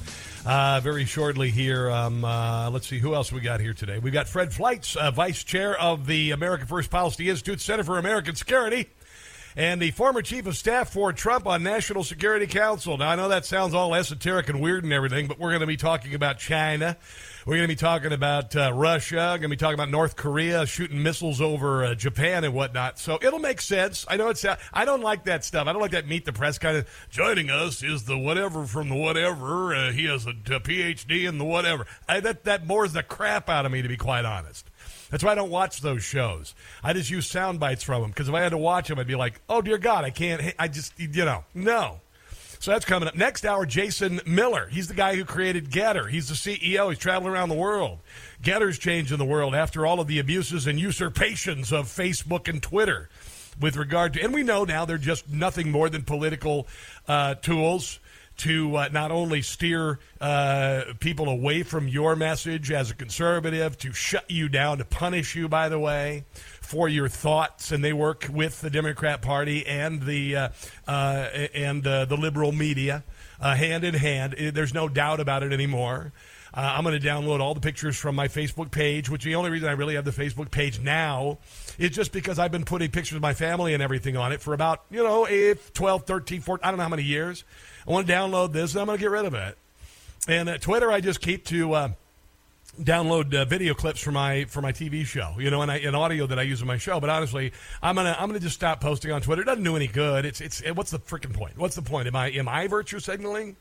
Uh, very shortly here. Um, uh, let's see who else we got here today. We've got Fred Fleitz, uh, vice chair of the American First Policy Institute Center for American Security, and the former chief of staff for Trump on National Security Council. Now I know that sounds all esoteric and weird and everything, but we're going to be talking about China. We're going to be talking about uh, Russia. Going to be talking about North Korea shooting missiles over uh, Japan and whatnot. So it'll make sense. I know it's. Uh, I don't like that stuff. I don't like that meet the press kind of. Joining us is the whatever from the whatever. Uh, he has a, a PhD in the whatever. I, that that bores the crap out of me, to be quite honest. That's why I don't watch those shows. I just use sound bites from them because if I had to watch them, I'd be like, "Oh dear God, I can't." I just, you know, no. So that's coming up. Next hour, Jason Miller. He's the guy who created Gettr. He's the CEO. He's traveling around the world. Gettr's changing the world after all of the abuses and usurpations of Facebook and Twitter with regard to, and we know now they're just nothing more than political uh, tools to uh, not only steer uh, people away from your message as a conservative, to shut you down, to punish you, by the way, for your thoughts, and they work with the Democrat Party and the uh, uh, and uh, the liberal media uh, hand in hand. There's no doubt about it anymore. Uh, I'm going to download all the pictures from my Facebook page, which the only reason I really have the Facebook page now is just because I've been putting pictures of my family and everything on it for about, you know, eight, 12, 13, 14, I don't know how many years. I want to download this and I'm going to get rid of it. And Twitter, I just keep to uh, download uh, video clips for my for my TV show, you know, and, I, and audio that I use in my show. But honestly, I'm gonna I'm gonna just stop posting on Twitter. It doesn't do any good. It's it's what's the freaking point? What's the point? Am I am I virtue signaling?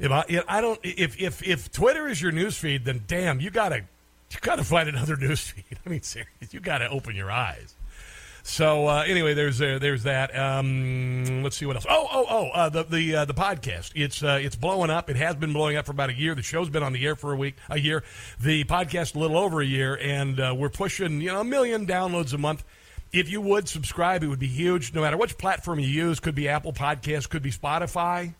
If I I don't if if if Twitter is your news feed, then damn, you gotta you gotta find another *laughs* news feed. I mean, serious, you gotta open your eyes. So uh, anyway, there's uh, there's that. Um, let's see what else. Oh oh oh, uh, the the uh, the podcast. It's uh, it's blowing up. It has been blowing up for about a year. The show's been on the air for a week, a year. The podcast a little over a year, and uh, we're pushing you know a million downloads a month. If you would subscribe, it would be huge. No matter which platform you use, could be Apple Podcasts, could be Spotify.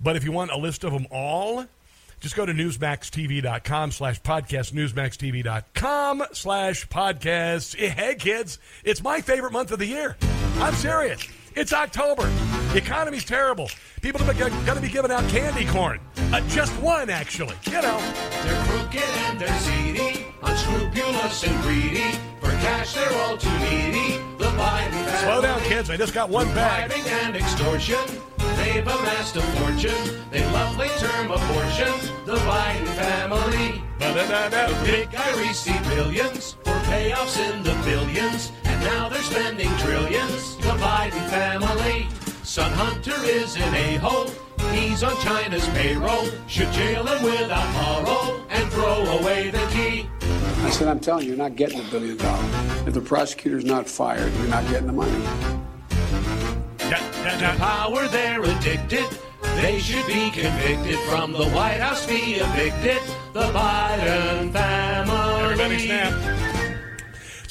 But if you want a list of them all, just go to newsmaxtv.com slash podcast, newsmaxtv.com slash podcasts. Hey, kids, it's my favorite month of the year. I'm serious. It's October. The economy's terrible. People are going to be giving out candy corn. Uh, just one, actually. You know. They're crooked and they're seedy, unscrupulous and greedy. For cash, they're all too needy. The Biden family. Slow down, kids. I just got one bag. Bribing and extortion. They've amassed a fortune. They lovely term abortion. The Biden family. The big guy received billions payoffs in the billions. And now they're spending trillions. The Biden family. Son Hunter is an a-hole. He's on China's payroll. Should jail him without parole and throw away the key. I said, I'm telling you, you're not getting a billion dollars. If the prosecutor's not fired, you're not getting the money. To power they're addicted. They should be convicted from the White House, be evicted. The Biden family. Everybody snap.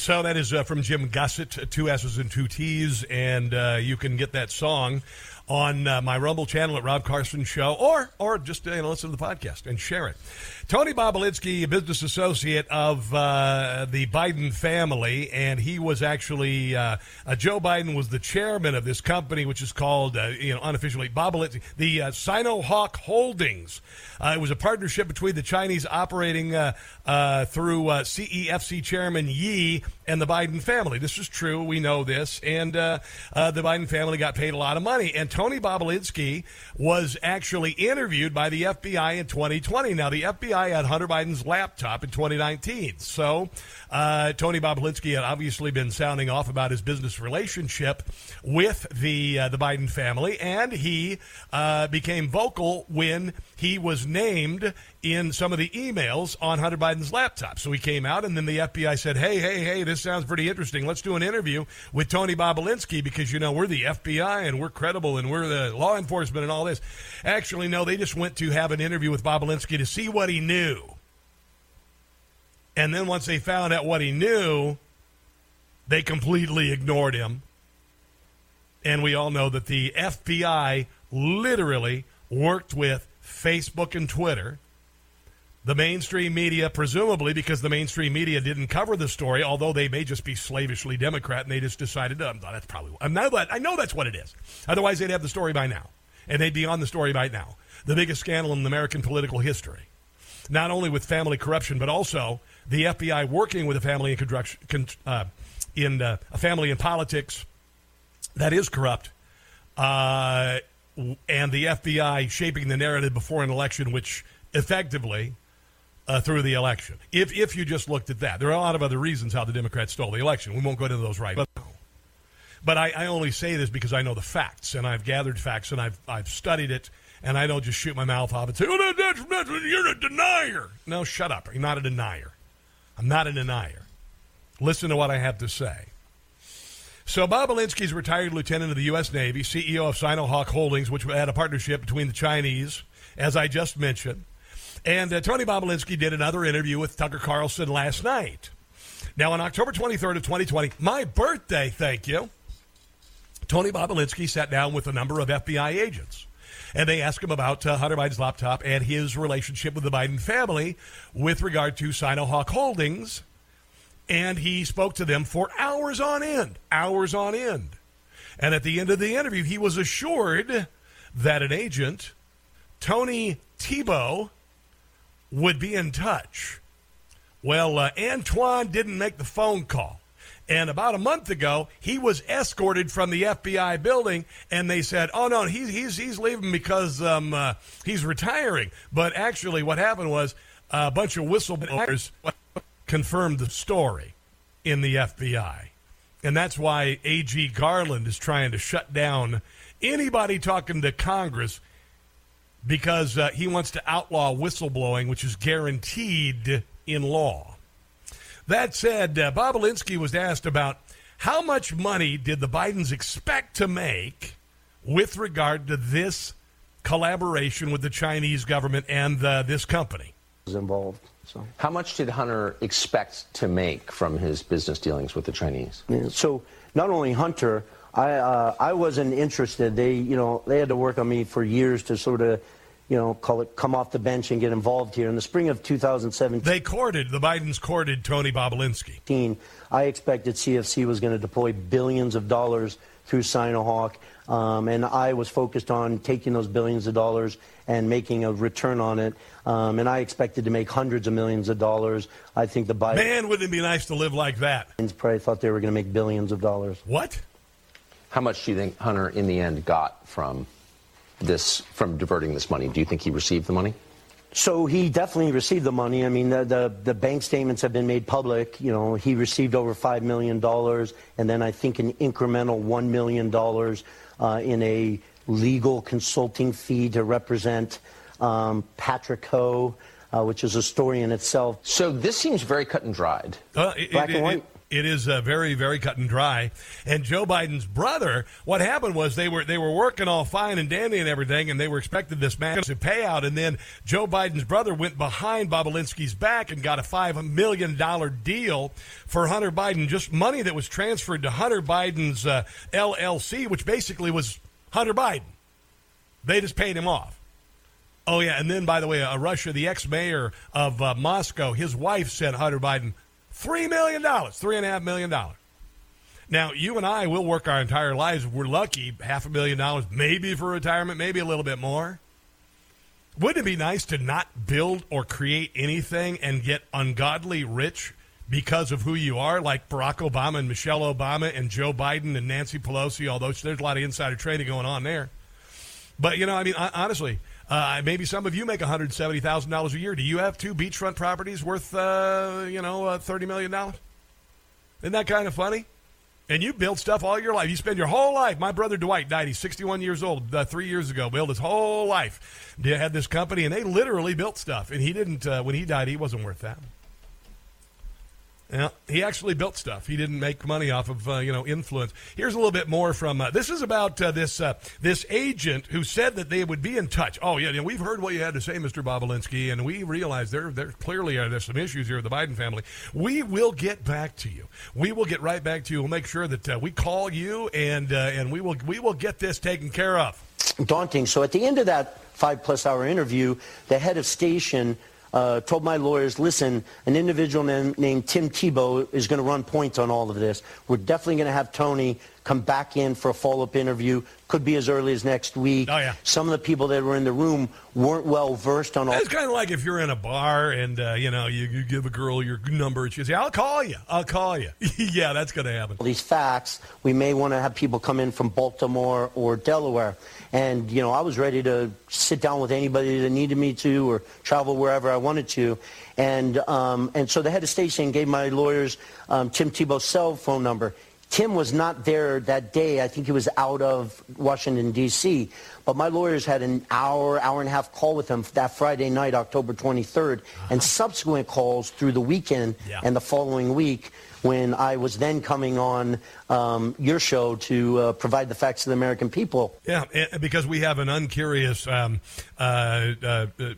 So that is uh, from Jim Gossett, two S's and two T's, and uh, you can get that song on uh, my Rumble channel at Rob Carson Show, or or just uh, listen to the podcast and share it. Tony Bobulinski, a business associate of uh, the Biden family, and he was actually uh, uh, Joe Biden was the chairman of this company, which is called uh, you know unofficially Bobulinski, the uh, Sinohawk Holdings. Uh, it was a partnership between the Chinese operating through CEFC chairman Yi and the Biden family. This is true. We know this. And the Biden family got paid a lot of money. And Tony Bobulinski was actually interviewed by the FBI in 2020. Now, the FBI Hunter Biden's laptop in 2019. So uh, Tony Bobulinski had obviously been sounding off about his business relationship with the uh, the Biden family, and he uh, became vocal when he was named in some of the emails on Hunter Biden's laptop. So he came out, and then the FBI said, "Hey, hey, hey, this sounds pretty interesting. Let's do an interview with Tony Bobulinski because you know we're the FBI and we're credible and we're the law enforcement and all this." Actually, no, they just went to have an interview with Bobulinski to see what he knew. And then once they found out what he knew, they completely ignored him. And we all know that the FBI literally worked with Facebook and Twitter. The mainstream media, presumably because the mainstream media didn't cover the story, although they may just be slavishly Democrat and they just decided, oh, that's probably, I know, that, I know that's what it is. Otherwise, they'd have the story by now. And they'd be on the story by now. The biggest scandal in American political history. Not only with family corruption, but also the FBI working with a family in, uh, in uh, a family in politics that is corrupt. Uh, and the FBI shaping the narrative before an election, which effectively uh, through the election. If if you just looked at that, there are a lot of other reasons how the Democrats stole the election. We won't go into those right now. But I, I only say this because I know the facts, and I've gathered facts, and I've I've studied it, and I don't just shoot my mouth off and say, "Oh, that, that's, that's you're a denier." No, shut up. I'm not a denier. I'm not a denier. Listen to what I have to say. So Bobulinski is retired lieutenant of the U.S. Navy, CEO of Sinohawk Holdings, which had a partnership between the Chinese, as I just mentioned. And uh, Tony Bobulinski did another interview with Tucker Carlson last night. Now, on October 23rd of 2020, my birthday, thank you, Tony Bobulinski sat down with a number of FBI agents. And they asked him about uh, Hunter Biden's laptop and his relationship with the Biden family with regard to Sinohawk Holdings and he spoke to them for hours on end, hours on end. And at the end of the interview, he was assured that an agent, Tony Tebow, would be in touch. Well, uh, Antoine didn't make the phone call. And about a month ago, he was escorted from the FBI building, and they said, "Oh no, he's he's he's leaving because um, uh, he's retiring." But actually, what happened was a bunch of whistleblowers confirmed the story in the FBI. And that's why A.G. Garland is trying to shut down anybody talking to Congress because uh, he wants to outlaw whistleblowing, which is guaranteed in law. That said, uh, Bobulinski was asked about how much money did the Bidens expect to make with regard to this collaboration with the Chinese government and uh, this company. Involved. So, how much did Hunter expect to make from his business dealings with the Chinese? Yeah, so, not only Hunter, I uh, I wasn't interested. They you know they had to work on me for years to sort of you know call it come off the bench and get involved here. In the spring of 2017, they courted the Bidens courted Tony Bobulinski. I expected CEFC was going to deploy billions of dollars through Sinohawk. Um, and I was focused on taking those billions of dollars and making a return on it. Um, and I expected to make hundreds of millions of dollars. I think the Biden man wouldn't it be nice to live like that? Probably thought they were going to make billions of dollars. What? How much do you think Hunter, in the end, got from this from diverting this money? Do you think he received the money? So he definitely received the money. I mean, the, the, the, bank statements have been made public. You know, he received over $5 million, and then I think an incremental $1 million uh, in a legal consulting fee to represent um, Patrick Ho, uh, which is a story in itself. So this seems very cut and dried. Uh, it, Black it, and white. It, is uh, very, very cut and dry. And Joe Biden's brother, what happened was they were they were working all fine and dandy and everything, and they were expected this massive payout. And then Joe Biden's brother went behind Bobulinski's back and got a five million dollar deal for Hunter Biden, just money that was transferred to Hunter Biden's uh, LLC, which basically was Hunter Biden. They just paid him off. Oh yeah, and then by the way, uh, Russia, the ex-mayor of uh, Moscow, his wife sent Hunter Biden Three million dollars, three and a half million dollars. Now, you and I will work our entire lives. We're lucky, half a million dollars, maybe for retirement, maybe a little bit more. Wouldn't it be nice to not build or create anything and get ungodly rich because of who you are, like Barack Obama and Michelle Obama and Joe Biden and Nancy Pelosi? Although there's a lot of insider trading going on there. But, you know, I mean, honestly, uh, maybe some of you make $170,000 a year. Do you have two beachfront properties worth, uh, you know, uh, $30 million? Isn't that kind of funny? And you built stuff all your life. You spend your whole life. My brother Dwight died. He's 61 years old uh, three years ago. Built his whole life. Had this company, and they literally built stuff. And he didn't, uh, when he died, he wasn't worth that. Yeah, he actually built stuff. He didn't make money off of uh, you know influence. Here's a little bit more from uh, this is about uh, this uh, this agent who said that they would be in touch. Oh yeah, we've heard what you had to say, Mr. Bobulinski, and we realize there there clearly are there's some issues here with the Biden family. We will get back to you. We will get right back to you. We'll make sure that uh, we call you and uh, and we will we will get this taken care of. daunting. So at the end of that five plus hour interview, the head of station uh, told my lawyers, listen, an individual named, named Tim Thibault is going to run points on all of this. We're definitely going to have Tony come back in for a follow-up interview. Could be as early as next week. Oh, yeah. Some of the people that were in the room weren't well versed on all. It's kind of like if you're in a bar and uh, you know you, you give a girl your number and she says, "I'll call you. I'll call you." *laughs* yeah, that's going to happen. these facts, we may want to have people come in from Baltimore or Delaware. And, you know, I was ready to sit down with anybody that needed me to or travel wherever I wanted to. And, um, and so the head of station gave my lawyers um, Tim Thibault's cell phone number. Tim was not there that day. I think he was out of Washington, D.C. But my lawyers had an hour, hour and a half call with him that Friday night, October 23rd, and subsequent calls through the weekend Yeah. and the following week when I was then coming on um, your show to uh, provide the facts to the American people. Yeah, and- because we have an uncurious um, uh, uh, uh,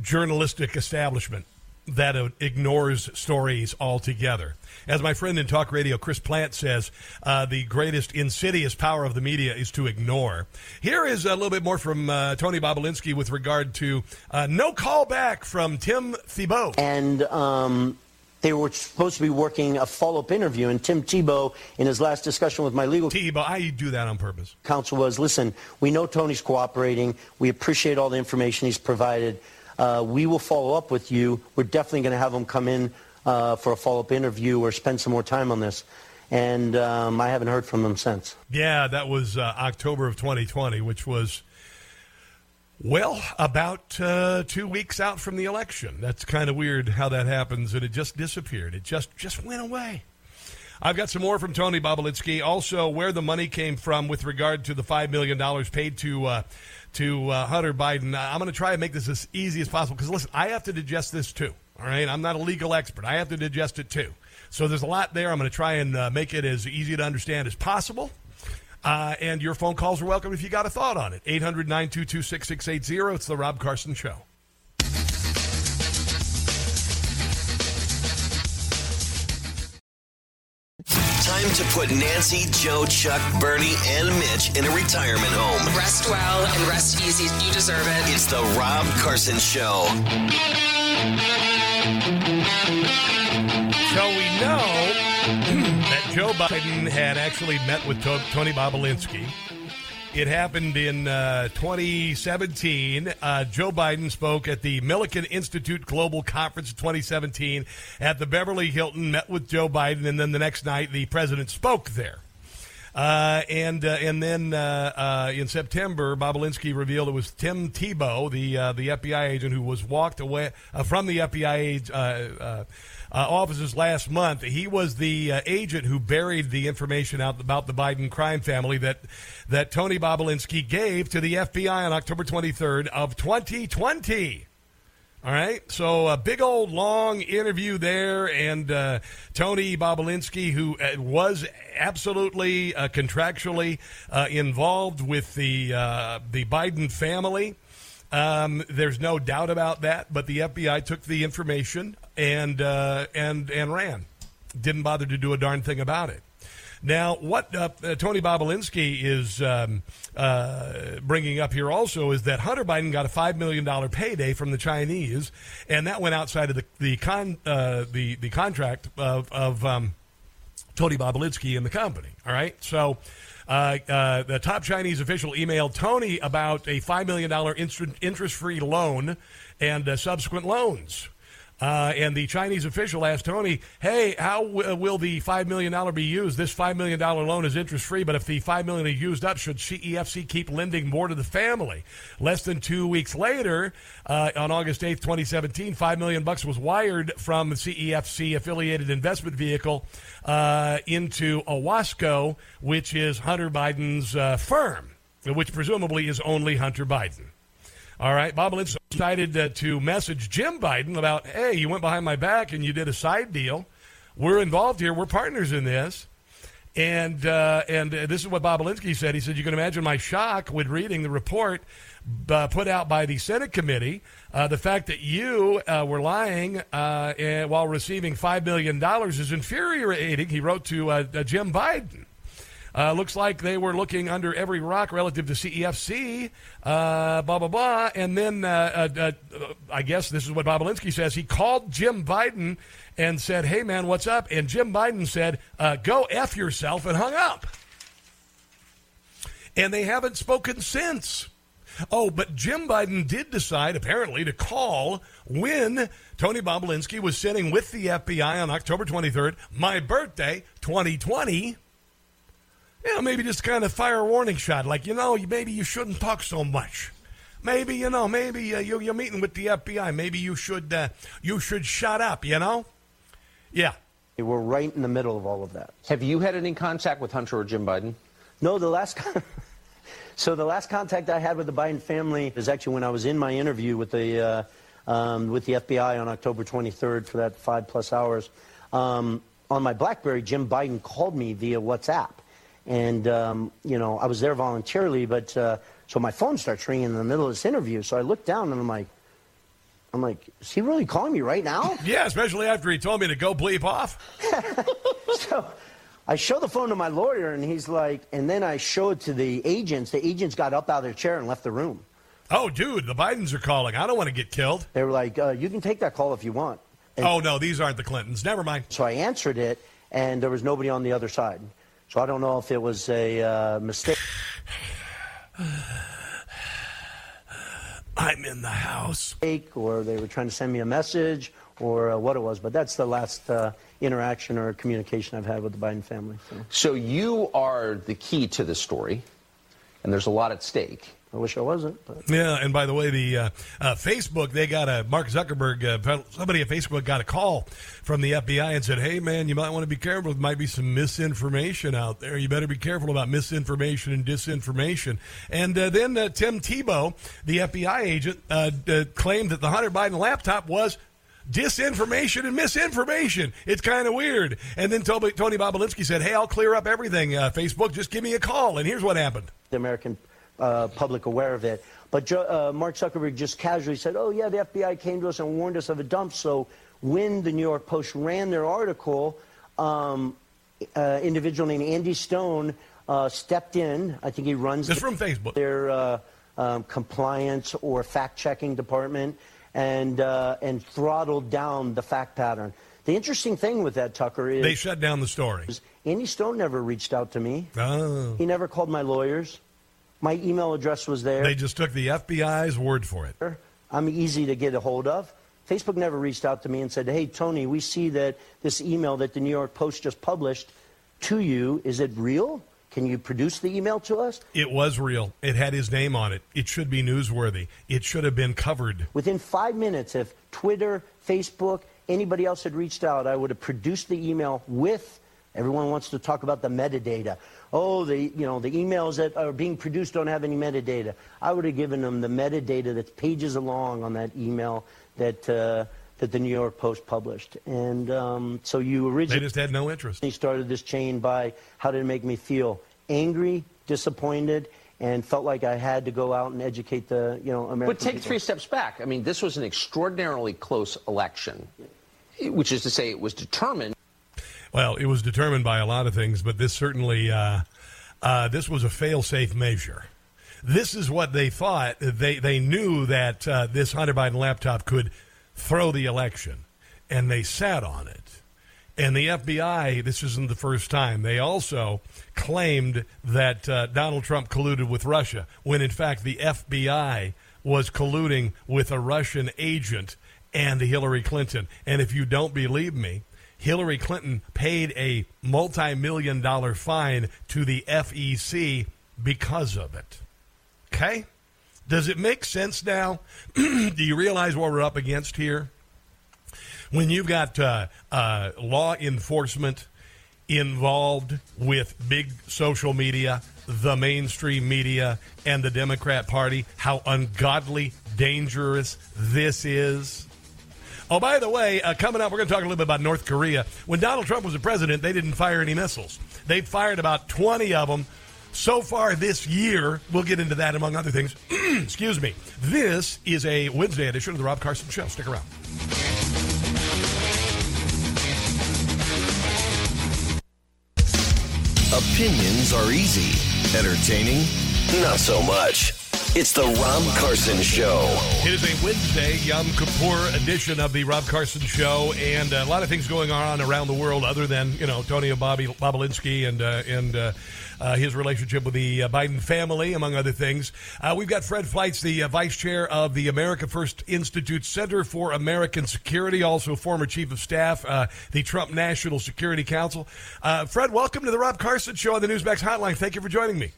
journalistic establishment that uh, ignores stories altogether. As my friend in talk radio, Chris Plante, says, uh, the greatest insidious power of the media is to ignore. Here is a little bit more from uh, Tony Bobulinski with regard to uh, no call back from Tim Thibault. And um, they were supposed to be working a follow-up interview, and Tim Thibault, in his last discussion with my legal Tebow, I do that on purpose. counsel, was, listen, we know Tony's cooperating. We appreciate all the information he's provided. Uh, we will follow up with you. We're definitely going to have him come in uh, for a follow-up interview or spend some more time on this. And um, I haven't heard from him since. Yeah, that was uh, October of 2020, which was, well, about uh, two weeks out from the election. That's kind of weird how that happens, and it just disappeared. It just just went away. I've got some more from Tony Bobulinski. Also, where the money came from with regard to the five million dollars paid to uh, to uh, Hunter Biden. I'm going to try and make this as easy as possible because listen, I have to digest this too. All right, I'm not a legal expert. I have to digest it too. So there's a lot there. I'm going to try and uh, make it as easy to understand as possible. Uh, and your phone calls are welcome if you got a thought on it. 800 922 6680. It's The Rob Carson Show. Time to put Nancy, Joe, Chuck, Bernie, and Mitch in a retirement home. Rest well and rest easy. You deserve it. It's the Rob Carson Show. Joe Biden had actually met with To- Tony Bobulinski. It happened in uh, 2017. Uh, Joe Biden spoke at the Milken Institute Global Conference 2017 at the Beverly Hilton, met with Joe Biden, and then the next night the president spoke there. Uh, and uh, and then uh, uh, in September, Bobulinski revealed it was Tim Tebow, the the FBI agent who was walked away from the FBI uh, offices last month. He was the uh, agent who buried the information out about the Biden crime family that that Tony Bobulinski gave to the FBI on October 23rd of 2020. All right, so a big old long interview there, and uh, Tony Bobulinski, who uh, was absolutely uh, contractually uh, involved with the the Biden family. Um, there's no doubt about that. But the FBI took the information and uh, and and ran. Didn't bother to do a darn thing about it. Now, what uh, uh, Tony Bobulinski is um, uh, bringing up here also is that Hunter Biden got a five million dollar payday from the Chinese, and that went outside of the the con uh, the the contract of of um, Tony Bobulinski and the company. All right, so. Uh, uh, the top Chinese official emailed Tony about a $5 million interest free loan and subsequent loans. Uh, and the Chinese official asked Tony, "Hey, how w- will the five million dollar be used? This five million dollar loan is interest free, but if the five million is used up, should CEFC keep lending more to the family?" Less than two weeks later, uh, on August eighth, twenty seventeen, five million bucks was wired from the CEFC affiliated investment vehicle uh, into Owasco, which is Hunter Biden's uh, firm, which presumably is only Hunter Biden. All right, Bob Lynch decided uh, to message Jim Biden about, hey, you went behind my back and you did a side deal. we're involved here. We're partners in this. And uh, and uh, this is what Bobulinski said. He said, "You can imagine my shock when reading the report uh, put out by the Senate committee. Uh, the fact that you uh, were lying uh, while receiving five million dollars is infuriating." He wrote to Jim Biden. Uh, looks like they were looking under every rock relative to CEFC, uh, blah, blah, blah. And then uh, uh, uh, I guess this is what Bobulinski says. He called Jim Biden and said, hey, man, what's up? And Jim Biden said, uh, go F yourself and hung up. And they haven't spoken since. Oh, but Jim Biden did decide, apparently, to call when Tony Bobulinski was sitting with the FBI on October 23rd, my birthday, 2020 you know, maybe just kind of fire a warning shot, like, you know, maybe you shouldn't talk so much. Maybe, you know, maybe uh, you, are meeting with the FBI. Maybe you should, uh, you should shut up, you know? Yeah. We're right in the middle of all of that. Have you had any contact with Hunter or Jim Biden? No, the last. *laughs* so the last contact I had with the Biden family is actually when I was in my interview with the uh, um, with the FBI on October 23rd for that five plus hours. Um, on my BlackBerry, Jim Biden called me via WhatsApp. And, um, you know, I was there voluntarily, but uh, so my phone starts ringing in the middle of this interview. So I look down and I'm like, I'm like, is he really calling me right now? *laughs* Yeah, especially after he told me to go bleep off. *laughs* so I show the phone to my lawyer, and he's like, and then I show it to the agents. The agents got up out of their chair and left the room. Oh, dude, the Bidens are calling. I don't want to get killed. They were like, uh, you can take that call if you want. And oh, no, these aren't the Clintons. Never mind. So I answered it, and there was nobody on the other side. So I don't know if it was a uh, mistake. I'm in the house. Or they were trying to send me a message or uh, what it was. But that's the last uh, interaction or communication I've had with the Biden family. So. so you are the key to this story, and there's a lot at stake. I wish I wasn't. But. Yeah, and by the way, the uh, uh, Facebook they got a Mark Zuckerberg. Uh, somebody at Facebook got a call from the FBI and said, "Hey, man, you might want to be careful. There might be some misinformation out there. You better be careful about misinformation and disinformation." And uh, then uh, Tim Tebow, the FBI agent, uh, claimed that the Hunter Biden laptop was disinformation and misinformation. It's kind of weird. And then Tony, Tony Bobulinski said, "Hey, I'll clear up everything. Uh, Facebook, just give me a call." And here's what happened: the American uh, public aware of it. But uh, Mark Zuckerberg just casually said, oh, yeah, the FBI came to us and warned us of a dump. So when the New York Post ran their article, um, uh, individual named Andy Stone uh, stepped in. I think he runs this from Facebook. Their uh, um, compliance or fact-checking department and, uh, and throttled down the fact pattern. The interesting thing with that, Tucker, is... They shut down the story. Andy Stone never reached out to me. Oh. He never called my lawyers. My email address was there. They just took the FBI's word for it. I'm easy to get a hold of. Facebook never reached out to me and said, hey, Tony, we see that this email that the New York Post just published to you, is it real? Can you produce the email to us? It was real. It had his name on it. It should be newsworthy. It should have been covered. Within five minutes, if Twitter, Facebook, anybody else had reached out, I would have produced the email with. Everyone wants to talk about the metadata oh, the, you know, the emails that are being produced don't have any metadata. I would have given them the metadata that's pages along on that email that, uh, that the New York Post published. And um, so you originally... They just had no interest. He started this chain by how did it make me feel? Angry, disappointed, and felt like I had to go out and educate the, you know, American But take people. three steps back. I mean, this was an extraordinarily close election, which is to say it was determined well, it was determined by a lot of things, but this certainly uh, uh, this was a fail-safe measure. This is what they thought. They they knew that uh, this Hunter Biden laptop could throw the election, and they sat on it. And the FBI, this isn't the first time, they also claimed that uh, Donald Trump colluded with Russia, when in fact the FBI was colluding with a Russian agent and Hillary Clinton. And if you don't believe me, Hillary Clinton paid a multi million dollar fine to the FEC because of it. Okay? Does it make sense now? *clears throat* Do you realize what we're up against here? When you've got uh, uh, law enforcement involved with big social media, the mainstream media, and the Democrat Party, how ungodly dangerous this is Oh, by the way, uh, coming up, we're going to talk a little bit about North Korea. When Donald Trump was the president, they didn't fire any missiles. They fired about 20 of them so far this year. We'll get into that, among other things. *clears throat* Excuse me. This is a Wednesday edition of the Rob Carson Show. Stick around. Opinions are easy, entertaining, not so much. It's the Rob Carson Show. It is a Wednesday, Yom Kippur edition of the Rob Carson Show, and a lot of things going on around the world other than you know Tony and Bobby Bobulinski and uh, and uh, uh, his relationship with the uh, Biden family, among other things. Uh, we've got Fred Fleitz, the uh, vice chair of the America First Institute Center for American Security, also former chief of staff, the Trump National Security Council. Fred, welcome to the Rob Carson Show on the Newsmax Hotline. Thank you for joining me.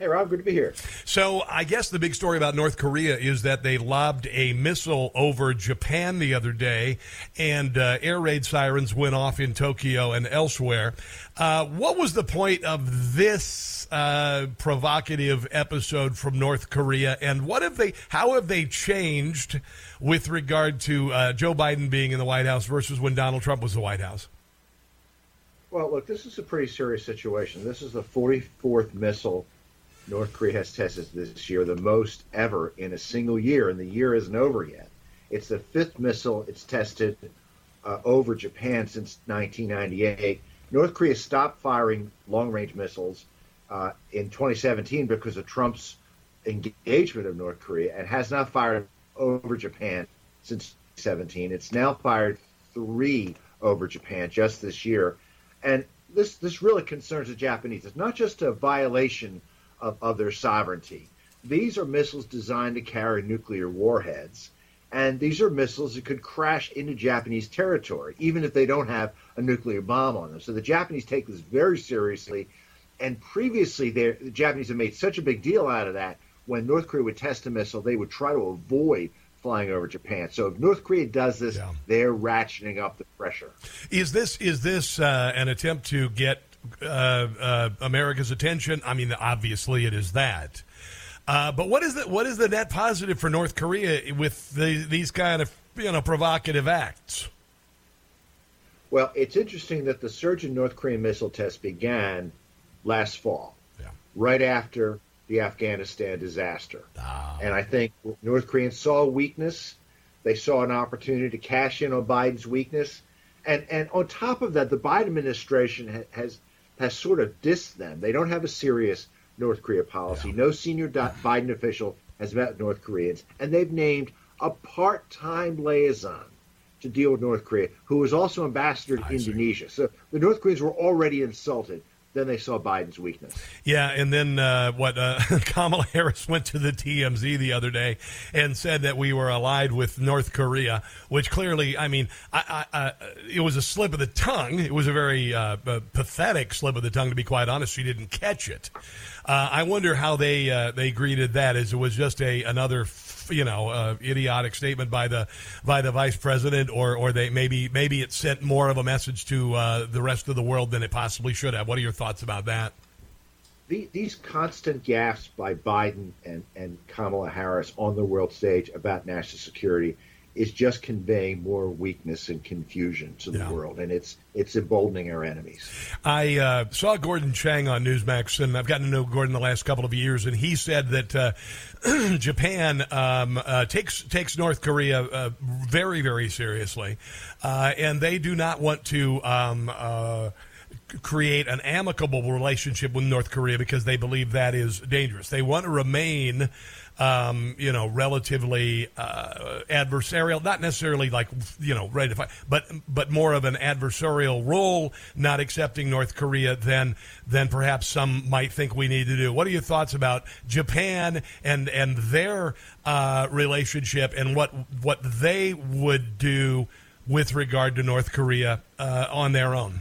Hey, Rob, good to be here. So, I guess the big story about North Korea is that they lobbed a missile over Japan the other day, and uh, air raid sirens went off in Tokyo and elsewhere. Uh, what was the point of this uh, provocative episode from North Korea, and what have they? How have they changed with regard to uh, Joe Biden being in the White House versus when Donald Trump was the White House? Well, look, this is a pretty serious situation. This is the 44th missile North Korea has tested this year, the most ever in a single year, and the year isn't over yet. It's the fifth missile it's tested uh, over Japan since 1998. North Korea stopped firing long range missiles uh, in 2017 because of Trump's engagement of North Korea and has not fired over Japan since 17. It's now fired three over Japan just this year. And this, this really concerns the Japanese. It's not just a violation of, of their sovereignty. These are missiles designed to carry nuclear warheads. And these are missiles that could crash into Japanese territory, even if they don't have a nuclear bomb on them. So the Japanese take this very seriously. And previously, the Japanese have made such a big deal out of that. When North Korea would test a missile, they would try to avoid flying over Japan. So if North Korea does this, yeah. they're ratcheting up the pressure. Is this is this uh, an attempt to get uh, uh, America's attention. I mean, obviously, it is that. Uh, but what is the what is the net positive for North Korea with the, these kind of you know provocative acts? Well, it's interesting that the surge in North Korean missile tests began last fall, yeah. right after the Afghanistan disaster. Oh. And I think North Koreans saw weakness. They saw an opportunity to cash in on Biden's weakness. And, and on top of that, the Biden administration has has sort of dissed them. They don't have a serious North Korea policy. No senior Biden official has met North Koreans, and they've named a part-time liaison to deal with North Korea, who was also ambassador to I Indonesia. See. So the North Koreans were already insulted then they saw Biden's weakness. Yeah, and then uh, what? Uh, *laughs* Kamala Harris went to the TMZ the other day and said that we were allied with North Korea, which clearly, I mean, I, I, I, it was a slip of the tongue. It was a very uh, pathetic slip of the tongue, to be quite honest. She didn't catch it. Uh, I wonder how they uh, they greeted that, as it was just a another you know uh, idiotic statement by the by the vice president, or or they maybe maybe it sent more of a message to uh, the rest of the world than it possibly should have. What are your thoughts about that? The, these constant gaffes by Biden and, and Kamala Harris on the world stage about national security is just conveying more weakness and confusion to the yeah. world, and it's it's emboldening our enemies. I uh, saw Gordon Chang on Newsmax, and I've gotten to know Gordon the last couple of years, and he said that uh, *clears throat* Japan um, uh, takes takes North Korea uh, very very seriously, uh, and they do not want to. Um, uh, create an amicable relationship with North Korea because they believe that is dangerous. They want to remain um, you know, relatively uh, adversarial, not necessarily like you know ready to fight, but but more of an adversarial role, not accepting North Korea than than perhaps some might think we need to do. What are your thoughts about Japan and and their uh, relationship and what what they would do with regard to North Korea uh, on their own?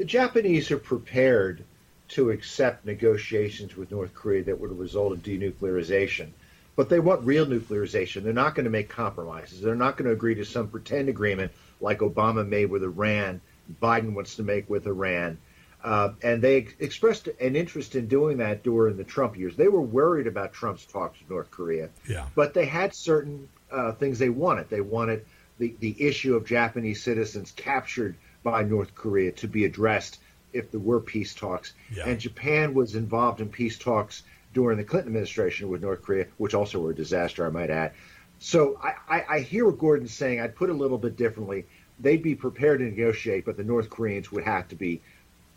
The Japanese are prepared to accept negotiations with North Korea that would result in denuclearization. But they want real nuclearization. They're not going to make compromises. They're not going to agree to some pretend agreement like Obama made with Iran, Biden wants to make with Iran. Uh, and they expressed an interest in doing that during the Trump years. They were worried about Trump's talks with North Korea, yeah. but they had certain uh, things they wanted. They wanted the, the issue of Japanese citizens captured by North Korea to be addressed if there were peace talks. Yeah. And Japan was involved in peace talks during the Clinton administration with North Korea, which also were a disaster, I might add. So I, I, I hear what Gordon's saying. I'd put it a little bit differently. They'd be prepared to negotiate, but the North Koreans would have to be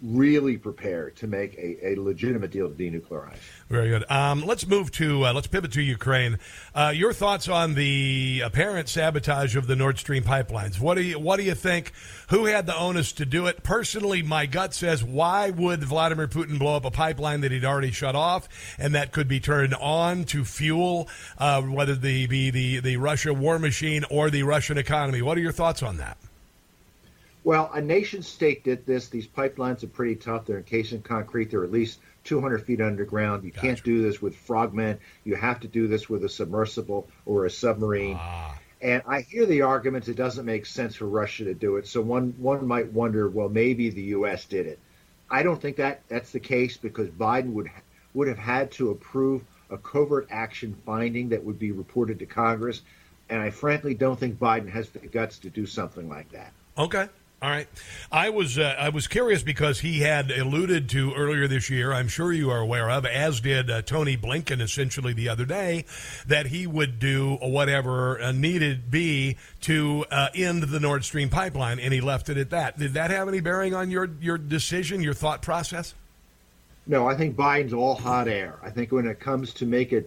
really prepared to make a, a legitimate deal to denuclearize. Very good. Um, let's move to uh, let's pivot to Ukraine. Uh, your thoughts on the apparent sabotage of the Nord Stream pipelines? What do you what do you think? Who had the onus to do it? Personally, my gut says why would Vladimir Putin blow up a pipeline that he'd already shut off and that could be turned on to fuel uh, whether the be the the Russia war machine or the Russian economy? What are your thoughts on that? Well, a nation state did this. These pipelines are pretty tough. They're encased in concrete. They're at least 200 feet underground. You gotcha. can't do this with frogmen. You have to do this with a submersible or a submarine. Ah. And I hear the argument it doesn't make sense for Russia to do it. So one one might wonder, well, maybe the U.S. did it. I don't think that that's the case because Biden would would have had to approve a covert action finding that would be reported to Congress. And I frankly don't think Biden has the guts to do something like that. Okay. All right, I was uh, I was curious because he had alluded to earlier this year. I'm sure you are aware of, as did uh, Tony Blinken, essentially the other day, that he would do whatever uh, needed be to uh, end the Nord Stream pipeline, and he left it at that. Did that have any bearing on your your decision, your thought process? No, I think Biden's all hot air. I think when it comes to make a,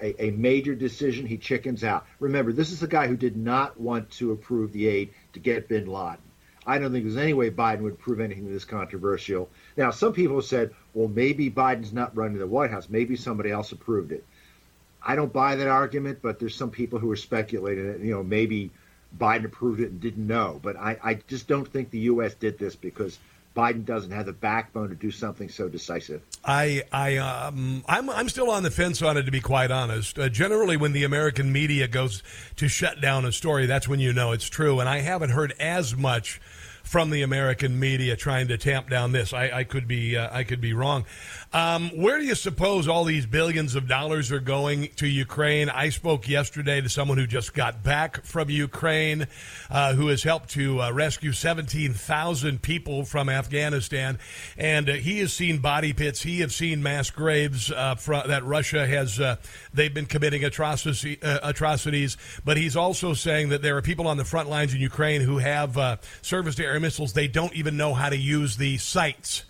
a, a major decision, he chickens out. Remember, this is the guy who did not want to approve the aid to get Bin Laden. I don't think there's any way Biden would prove anything this controversial. Now, some people said, well, maybe Biden's not running the White House. Maybe somebody else approved it. I don't buy that argument, but there's some people who are speculating that, you know, maybe Biden approved it and didn't know. But I, I just don't think the U.S. did this because Biden doesn't have the backbone to do something so decisive. I, I, um, I'm, I'm still on the fence on it, to be quite honest. Uh, generally, when the American media goes to shut down a story, that's when you know it's true. And I haven't heard as much from the American media trying to tamp down this. I, I could be uh, I could be wrong. Um, where do you suppose all these billions of dollars are going to Ukraine? I spoke yesterday to someone who just got back from Ukraine, uh, who has helped to uh, rescue 17,000 people from Afghanistan, and uh, he has seen body pits. He has seen mass graves uh, that Russia has. Uh, they've been committing atrocity, atrocities, but he's also saying that there are people on the front lines in Ukraine who have surface to air missiles. They don't even know how to use the sights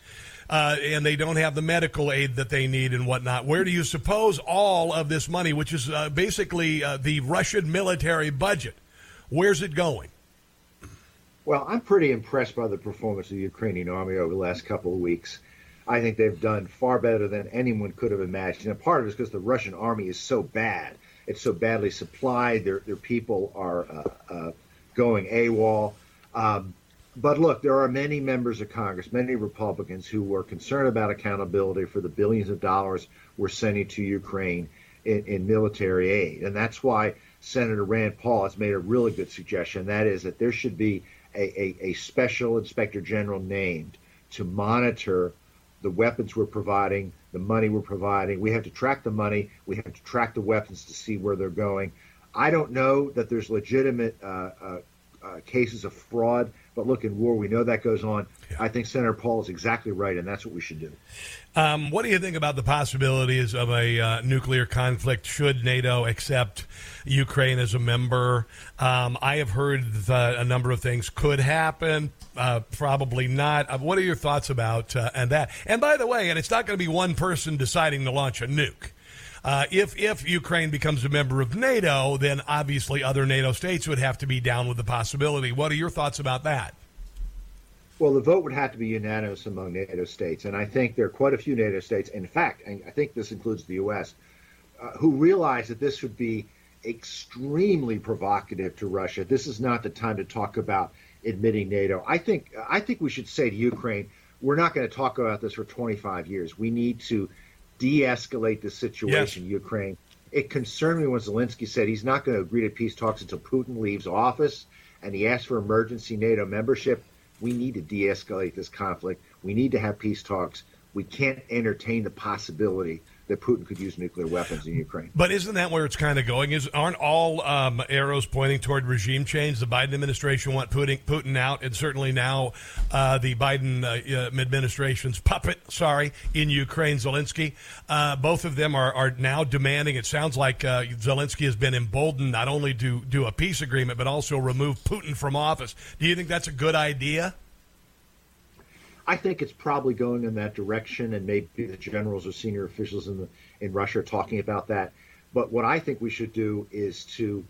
uh, and they don't have the medical aid that they need and whatnot. Where do you suppose all of this money, which is uh, basically uh, the Russian military budget, where's it going? Well, I'm pretty impressed by the performance of the Ukrainian army over the last couple of weeks. I think they've done far better than anyone could have imagined. And part of it is because the Russian army is so bad. It's so badly supplied. Their, their people are uh, uh, going AWOL. Um, but look, there are many members of Congress, many Republicans, who were concerned about accountability for the billions of dollars we're sending to Ukraine in, in military aid. And that's why Senator Rand Paul has made a really good suggestion. That is that there should be a, a, a special inspector general named to monitor the weapons we're providing, the money we're providing. We have to track the money. We have to track the weapons to see where they're going. I don't know that there's legitimate uh, uh, uh, cases of fraud but look, in war, we know that goes on. Yeah. I think Senator Paul is exactly right, and that's what we should do. Um, what do you think about the possibilities of a uh, nuclear conflict should NATO accept Ukraine as a member? Um, I have heard that a number of things could happen, uh, probably not. Uh, what are your thoughts about uh, and that? And by the way, and it's not going to be one person deciding to launch a nuke. Uh, if if Ukraine becomes a member of NATO, then obviously other NATO states would have to be down with the possibility. What are your thoughts about that? Well, the vote would have to be unanimous among NATO states, and I think there are quite a few NATO states. In fact, and I think this includes the U.S., uh, who realize that this would be extremely provocative to Russia. This is not the time to talk about admitting NATO. I think I think we should say to Ukraine, we're not going to talk about this for 25 years. We need to de-escalate the situation yes. in Ukraine. It concerned me when Zelensky said he's not going to agree to peace talks until Putin leaves office, and he asked for emergency NATO membership. We need to de-escalate this conflict. We need to have peace talks. we can't entertain the possibility that Putin could use nuclear weapons in Ukraine. But isn't that where it's kind of going? Is aren't all um, arrows pointing toward regime change? The Biden administration want Putin, Putin out, and certainly now uh, the Biden uh, administration's puppet, sorry, in Ukraine, Zelensky. Uh, both of them are, are now demanding. It sounds like uh, Zelensky has been emboldened not only to do a peace agreement but also remove Putin from office. Do you think that's a good idea? I think it's probably going in that direction, and maybe the generals or senior officials in the in Russia are talking about that. But what I think we should do is to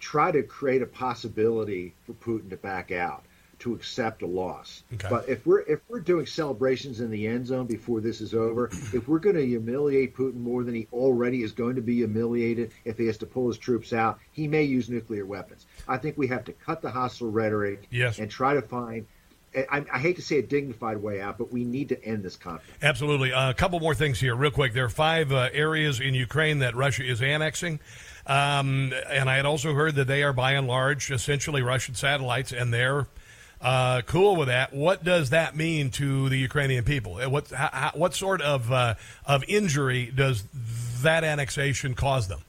try to create a possibility for Putin to back out, to accept a loss. Okay. But if we're if we're doing celebrations in the end zone before this is over, *clears throat* if we're going to humiliate Putin more than he already is going to be humiliated if he has to pull his troops out, he may use nuclear weapons. I think we have to cut the hostile rhetoric Yes. and try to find I, I hate to say a dignified way out, but we need to end this conflict. Absolutely. Uh, a couple more things here, real quick. There are five uh, areas in Ukraine that Russia is annexing. Um, and I had also heard that they are, by and large, essentially Russian satellites, and they're uh, cool with that. What does that mean to the Ukrainian people? Uh, What, how, what sort of, uh, of injury does that annexation cause them?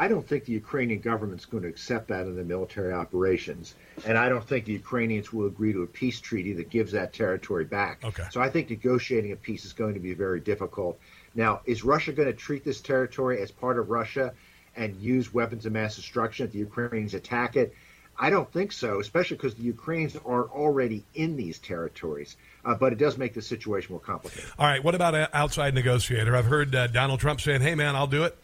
I don't think the Ukrainian government's going to accept that in the military operations, and I don't think the Ukrainians will agree to a peace treaty that gives that territory back. Okay. So I think negotiating a peace is going to be very difficult. Now, is Russia going to treat this territory as part of Russia and use weapons of mass destruction if the Ukrainians attack it? I don't think so, especially because the Ukrainians are already in these territories. Uh, but it does make the situation more complicated. All right. What about an outside negotiator? I've heard uh, Donald Trump saying, "Hey, man, I'll do it."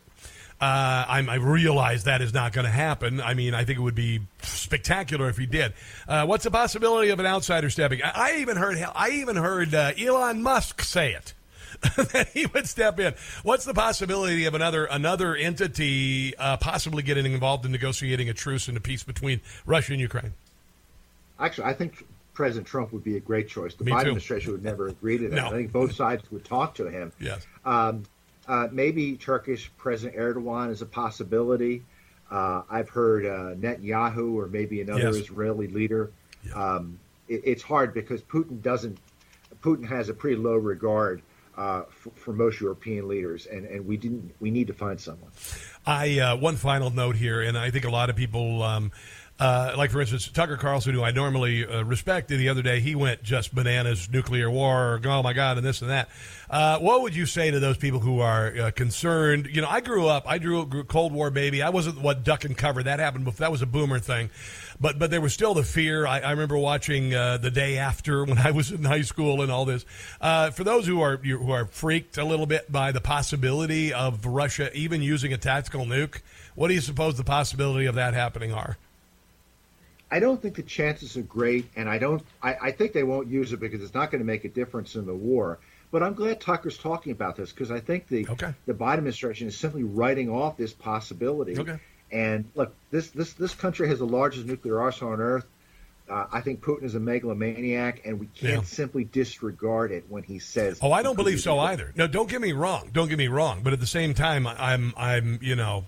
Uh, I'm, I realize that is not going to happen. I mean, I think it would be spectacular if he did. Uh, what's the possibility of an outsider stepping? I, I even heard. I even heard uh, Elon Musk say it *laughs* that he would step in. What's the possibility of another another entity uh, possibly getting involved in negotiating a truce and a peace between Russia and Ukraine? Actually, I think President Trump would be a great choice. The Me Biden too. administration would never agree to that. No. I think both sides would talk to him. Yes. Um, uh, maybe Turkish President Erdogan is a possibility. Uh, I've heard uh, Netanyahu or maybe another Yes. Israeli leader. Um, it, it's hard because Putin doesn't. Putin has a pretty low regard uh, for, for most European leaders, and, and we didn't. We need to find someone. I uh, one final note here, and I think a lot of people, um, uh, like for instance Tucker Carlson, who I normally uh, respect, the other day he went just bananas, nuclear war, oh my god, and this and that. Uh, what would you say to those people who are uh, concerned? You know, I grew up, I grew up Cold War baby. I wasn't what duck and cover. That happened before. That was a boomer thing. But but there was still the fear. I, I remember watching uh, the day after *laughs* when I was in high school and all this. Uh, for those who are who are freaked a little bit by the possibility of Russia even using a tactical nuke, what do you suppose the possibility of that happening are? I don't think the chances are great, and I don't. I, I think they won't use it because it's not going to make a difference in the war. But I'm glad Tucker's talking about this because I think the the Biden administration is simply writing off this possibility. Okay. And look, this this this country has the largest nuclear arsenal on earth. Uh, I think Putin is a megalomaniac, and we can't Yeah. simply disregard it when he says. Oh, I don't believe so either. No, don't get me wrong. Don't get me wrong. But at the same time, I'm I'm you know.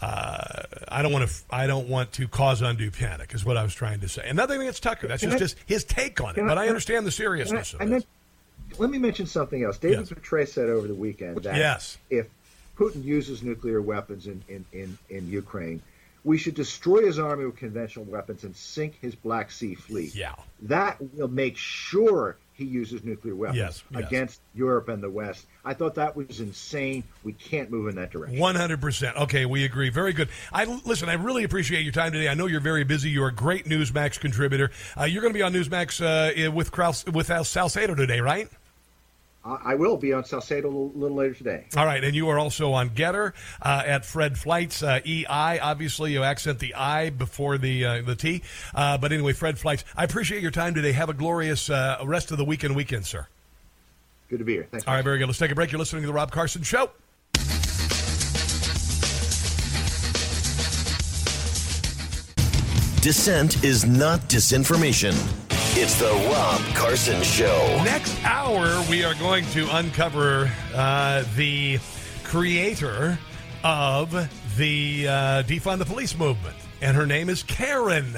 Uh, I don't want to. I don't want to cause undue panic. Is what I was trying to say. And nothing against Tucker. That's just I- his, his take on it. I- But I understand the Can I- seriousness of it. let me mention something else. David Petraeus said over the weekend that Yes. if Putin uses nuclear weapons in, in, in, in Ukraine, we should destroy his army with conventional weapons and sink his Black Sea fleet. Yeah. That will make sure he uses nuclear weapons Yes, yes. against Europe and the West. I thought that was insane. We can't move in that direction. One hundred percent. Okay, we agree. Very good. I listen. I really appreciate your time today. I know you're very busy. You're a great Newsmax contributor. Uh, you're going to be on Newsmax uh, with Kraus, with Al Salcedo today, right? I, I will be on Salcedo a little, little later today. All right, and you are also on Gettr uh, at Fred Fleitz uh, EI. Obviously, you accent the I before the uh, the T. Uh, but anyway, Fred Fleitz. I appreciate your time today. Have a glorious uh, rest of the weekend weekend, sir. Good to be here. Thanks. All right, very good. Let's take a break. You're listening to the Rob Carson Show. Dissent is not disinformation. It's the Rob Carson Show. Next hour, we are going to uncover uh, the creator of the uh, defund the police movement, and her name is Karen.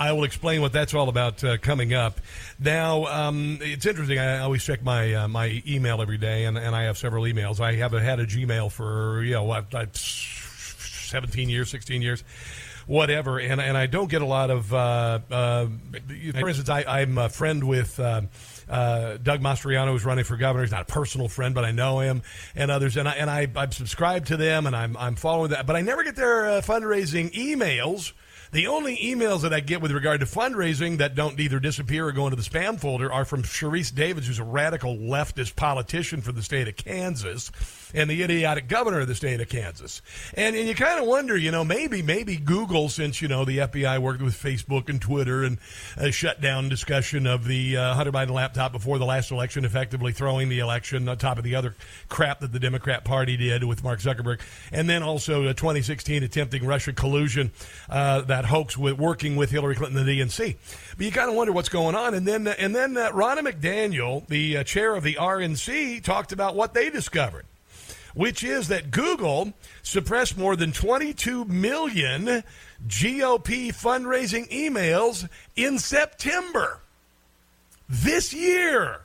I will explain what that's all about uh, coming up. Now, um, it's interesting. I always check my uh, my email every day, and, and I have several emails. I haven't had a Gmail for you know what, uh, seventeen years, sixteen years whatever, and and I don't get a lot of. Uh, uh, for instance, I, I'm a friend with. Uh, uh, Doug Mastriano, who's running for governor, he's not a personal friend, but I know him and others, and I and I, I'm subscribed to them, and I'm I'm following that, but I never get their uh, fundraising emails. The only emails that I get with regard to fundraising that don't either disappear or go into the spam folder are from Sharice Davids, who's a radical leftist politician for the state of Kansas and the idiotic governor of the state of Kansas. And, and you kind of wonder, you know, maybe maybe Google, since you know the FBI worked with Facebook and Twitter and uh, shut down discussion of the uh, Hunter Biden laptop before the last election, effectively throwing the election on top of the other crap that the Democrat Party did with Mark Zuckerberg, and then also uh, 2016 attempting Russia collusion, uh, that hoax with working with Hillary Clinton and the DNC. But you kind of wonder what's going on. And then and then uh, Ronna McDaniel, the uh, chair of the RNC, talked about what they discovered which is that Google suppressed more than 22 million GOP fundraising emails in September this year.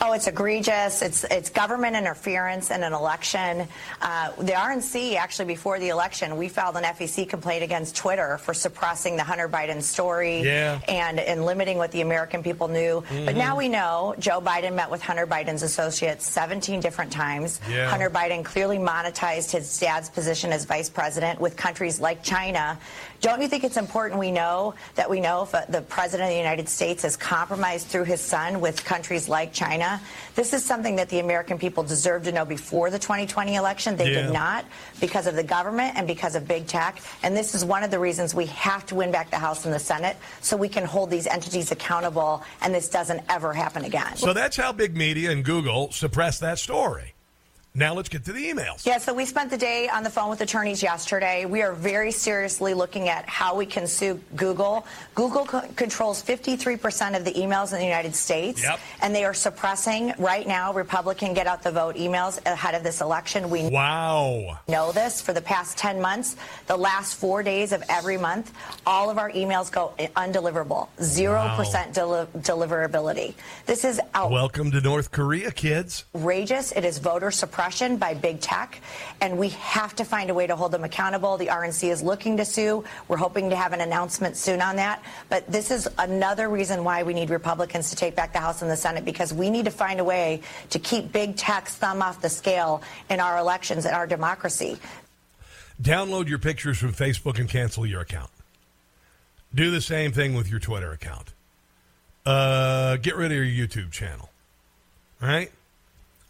Oh, it's egregious. It's it's government interference in an election. Uh, the RNC actually before the election, we filed an FEC complaint against Twitter for suppressing the Hunter Biden story Yeah. and and limiting what the American people knew. But Mhm. now we know Joe Biden met with Hunter Biden's associates 17 different times. Yeah. Hunter Biden clearly monetized his dad's position as vice president with countries like China. Don't you think it's important we know that we know if uh, the president of the United States is compromised through his son with countries like China? This is something that the American people deserve to know before the 2020 election. They Yeah. did not because of the government and because of big tech. And this is one of the reasons we have to win back the House and the Senate so we can hold these entities accountable and this doesn't ever happen again. So that's how big media and Google suppressed that story. Now let's get to the emails. Yeah, so we spent the day on the phone with attorneys yesterday. We are very seriously looking at how we can sue Google. Google co- controls 53% of the emails in the United States. Yep. And they are suppressing right now Republican get out the vote emails ahead of this election. We wow. know this for the past 10 months. The last four days of every month, all of our emails go undeliverable. 0% deli- deliverability. This is out Welcome to North Korea, kids. outrageous. It is voter suppression by big tech, and we have to find a way to hold them accountable. The RNC is looking to sue. We're hoping to have an announcement soon on that. But this is another reason why we need Republicans to take back the House and the Senate because we need to find a way to keep big tech's thumb off the scale in our elections and our democracy. Download your pictures from Facebook and cancel your account. Do the same thing with your Twitter account. Uh, get rid of your YouTube channel. All right?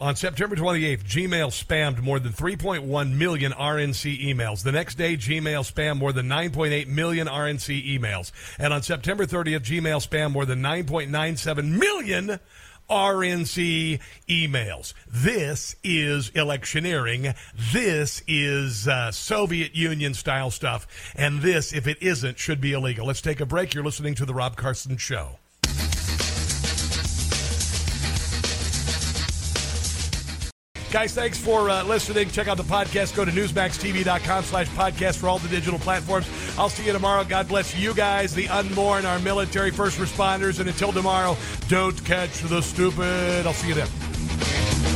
On September 28th, Gmail spammed more than 3.1 million RNC emails. The next day, Gmail spammed more than 9.8 million RNC emails. And on September 30th, Gmail spammed more than 9.97 million RNC emails. This is electioneering. This is uh, Soviet Union style stuff. And this, if it isn't, should be illegal. Let's take a break. You're listening to The Rob Carson Show. Guys, thanks for uh, listening. Check out the podcast. Go to newsmaxtv.com slash podcast for all the digital platforms. I'll see you tomorrow. God bless you guys, the unborn, our military first responders. And until tomorrow, don't catch the stupid. I'll see you then.